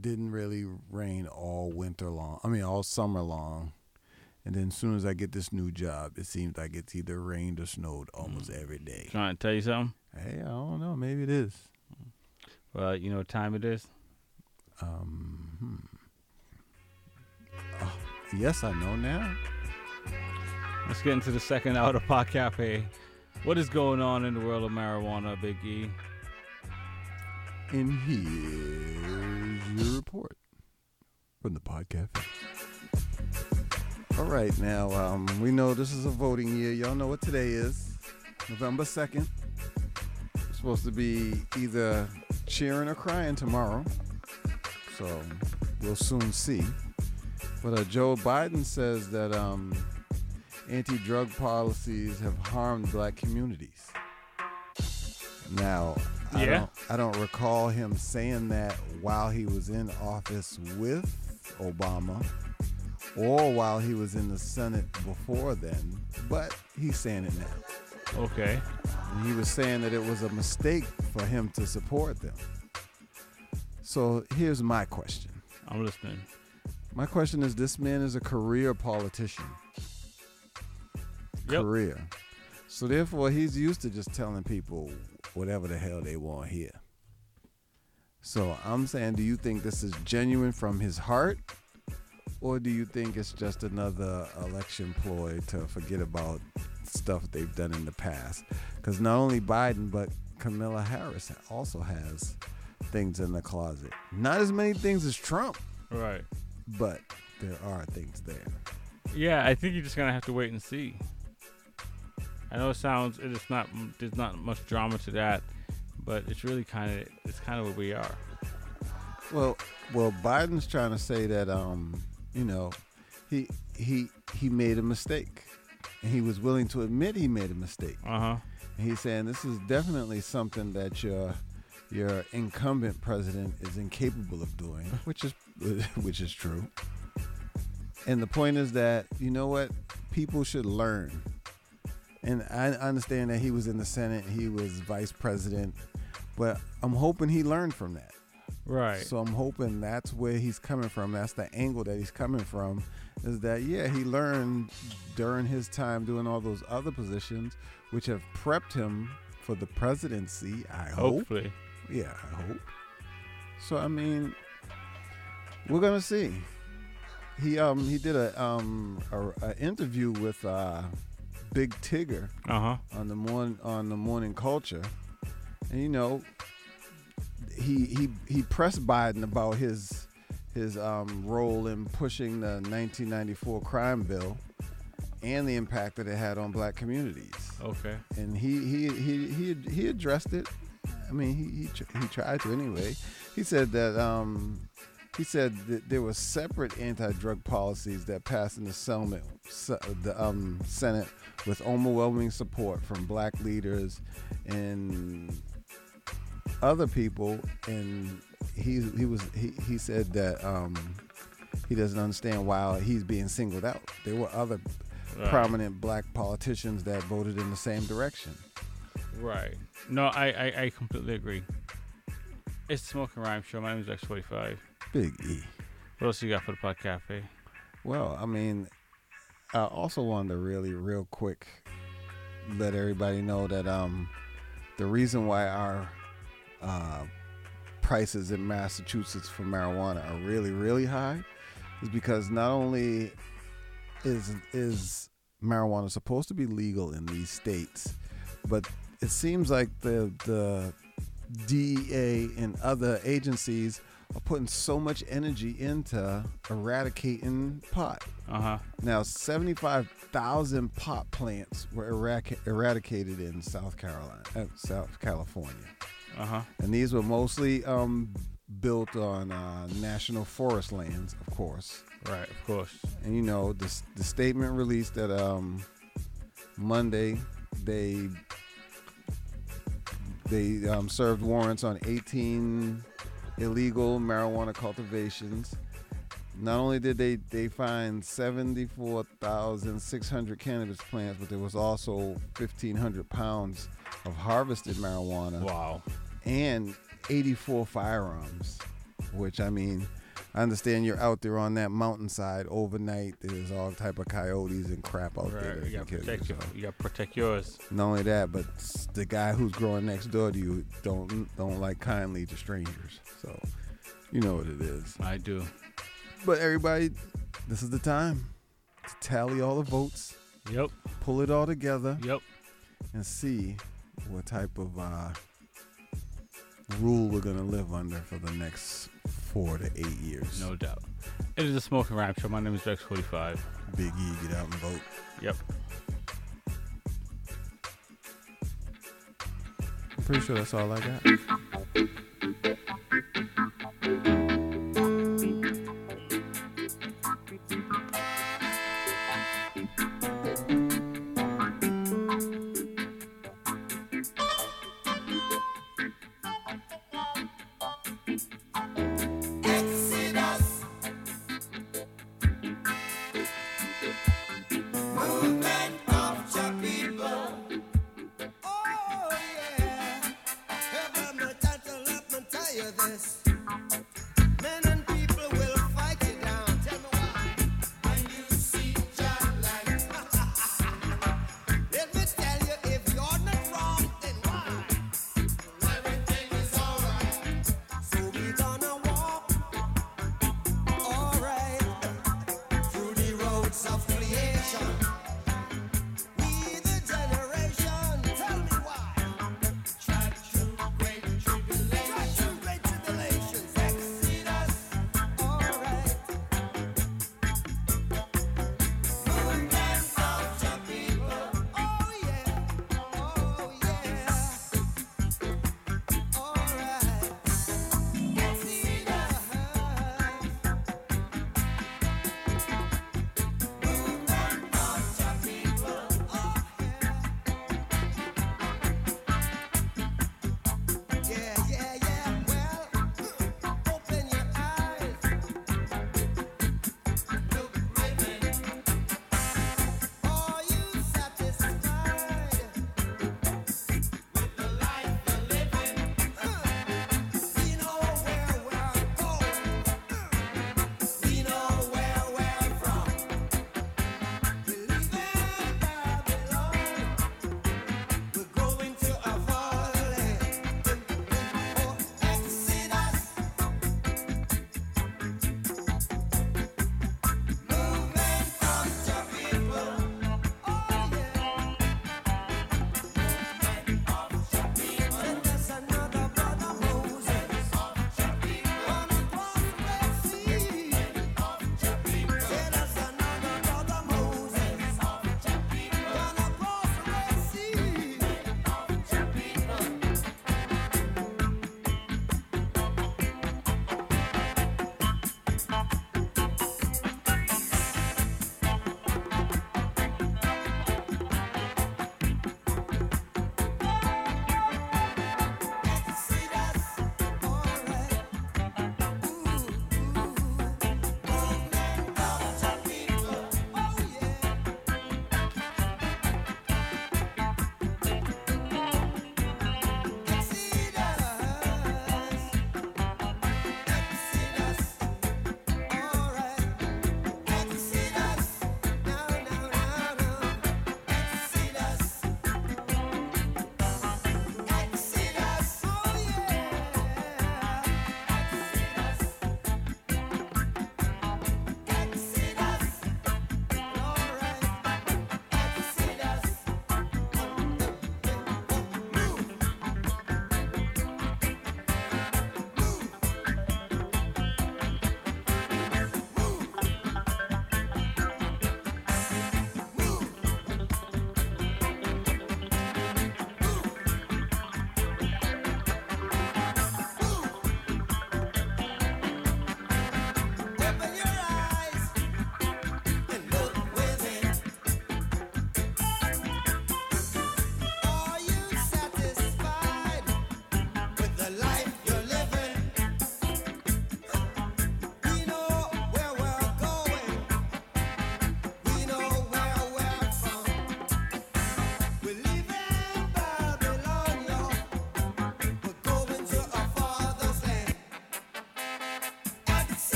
didn't really rain all winter long. I mean, all summer long. And then as soon as I get this new job, it seems like it's either rained or snowed almost every day. Trying to tell you something? Hey, I don't know. Maybe it is. Well, you know what time it is? Um, hmm. Oh, yes, I know now. Let's get into the second hour of Pot Cafe. What is going on in the world of marijuana, Big E? And here's your report from the podcast. All right, now um, we know this is a voting year. Y'all know what today is. November 2nd. It's supposed to be either cheering or crying tomorrow. So we'll soon see. But uh, Joe Biden says that um, anti drug policies have harmed black communities. Now, I, Yeah. don't, I don't recall him saying that while he was in office with Obama or while he was in the Senate before then, but he's saying it now. Okay. And he was saying that it was a mistake for him to support them. So here's my question. I'm listening. My question is this man is a career politician. Yep. Career. So therefore he's used to just telling people whatever the hell they want here. So I'm saying do you think this is genuine from his heart or do you think it's just another election ploy to forget about stuff they've done in the past? Cuz not only Biden but Kamala Harris also has things in the closet. Not as many things as Trump, Right. But there are things there. Yeah, I think you're just gonna have to wait and see. I know it sounds it is not there's not much drama to that, but it's really kind of it's kind of where we are. Well, well, Biden's trying to say that um, you know, he he he made a mistake, and he was willing to admit he made a mistake. Uh huh. He's saying this is definitely something that your your incumbent president is incapable of doing, which is which is true. And the point is that you know what people should learn. And I understand that he was in the Senate, he was vice president, but I'm hoping he learned from that. Right. So I'm hoping that's where he's coming from. That's the angle that he's coming from. Is that yeah, he learned during his time doing all those other positions, which have prepped him for the presidency. I hope. Yeah, I hope. So I mean, we're gonna see. He um he did a um a, a interview with uh Big Tigger Uh-huh. on the morning on the Morning Culture, and you know he he he pressed Biden about his his um, role in pushing the 1994 crime bill and the impact that it had on black communities. Okay. And he he he he he addressed it. I mean, he he, he tried to anyway. He said that um he said that there were separate anti-drug policies that passed in the Senate, the um, Senate with overwhelming support from black leaders and other people and he he was he, he said that um he doesn't understand why he's being singled out there were other Right. prominent black politicians that voted in the same direction. Right. No, I, I, I completely agree. It's the Smoking Rhyme Show. My name is X45. Big E. What else you got for the Pod Cafe? Well, I mean, I also wanted to really, real quick, let everybody know that um, the reason why our uh, prices in Massachusetts for marijuana are really, really high is because not only is is marijuana supposed to be legal in these states, but it seems like the the DEA and other agencies are putting so much energy into eradicating pot. Uh huh. Now, 75,000 pot plants were eradic- eradicated in South Carolina, uh, South California. Uh huh. And these were mostly um, built on uh, national forest lands, of course. Right, of course. And you know, the, the statement released that um, Monday they they um, served warrants on 18 illegal marijuana cultivations. Not only did they they find 74,600 cannabis plants, but there was also 1,500 pounds of harvested marijuana. Wow. And 84 firearms, which I mean, I understand you're out there on that mountainside overnight. There's all type of coyotes and crap out there. Right. that You gotta protect you, you gotta protect yours. Not only that, but the guy who's growing next door to you don't don't like kindly to strangers. So you know what it is. I do. But everybody, this is the time to tally all the votes. Yep. Pull it all together. Yep. And see what type of uh, rule we're gonna live under for the next four to eight years. No doubt. It is a Smoking Rhyme Show. My name is X45. Big E, get out and vote. Yep. I'm pretty sure that's all I got.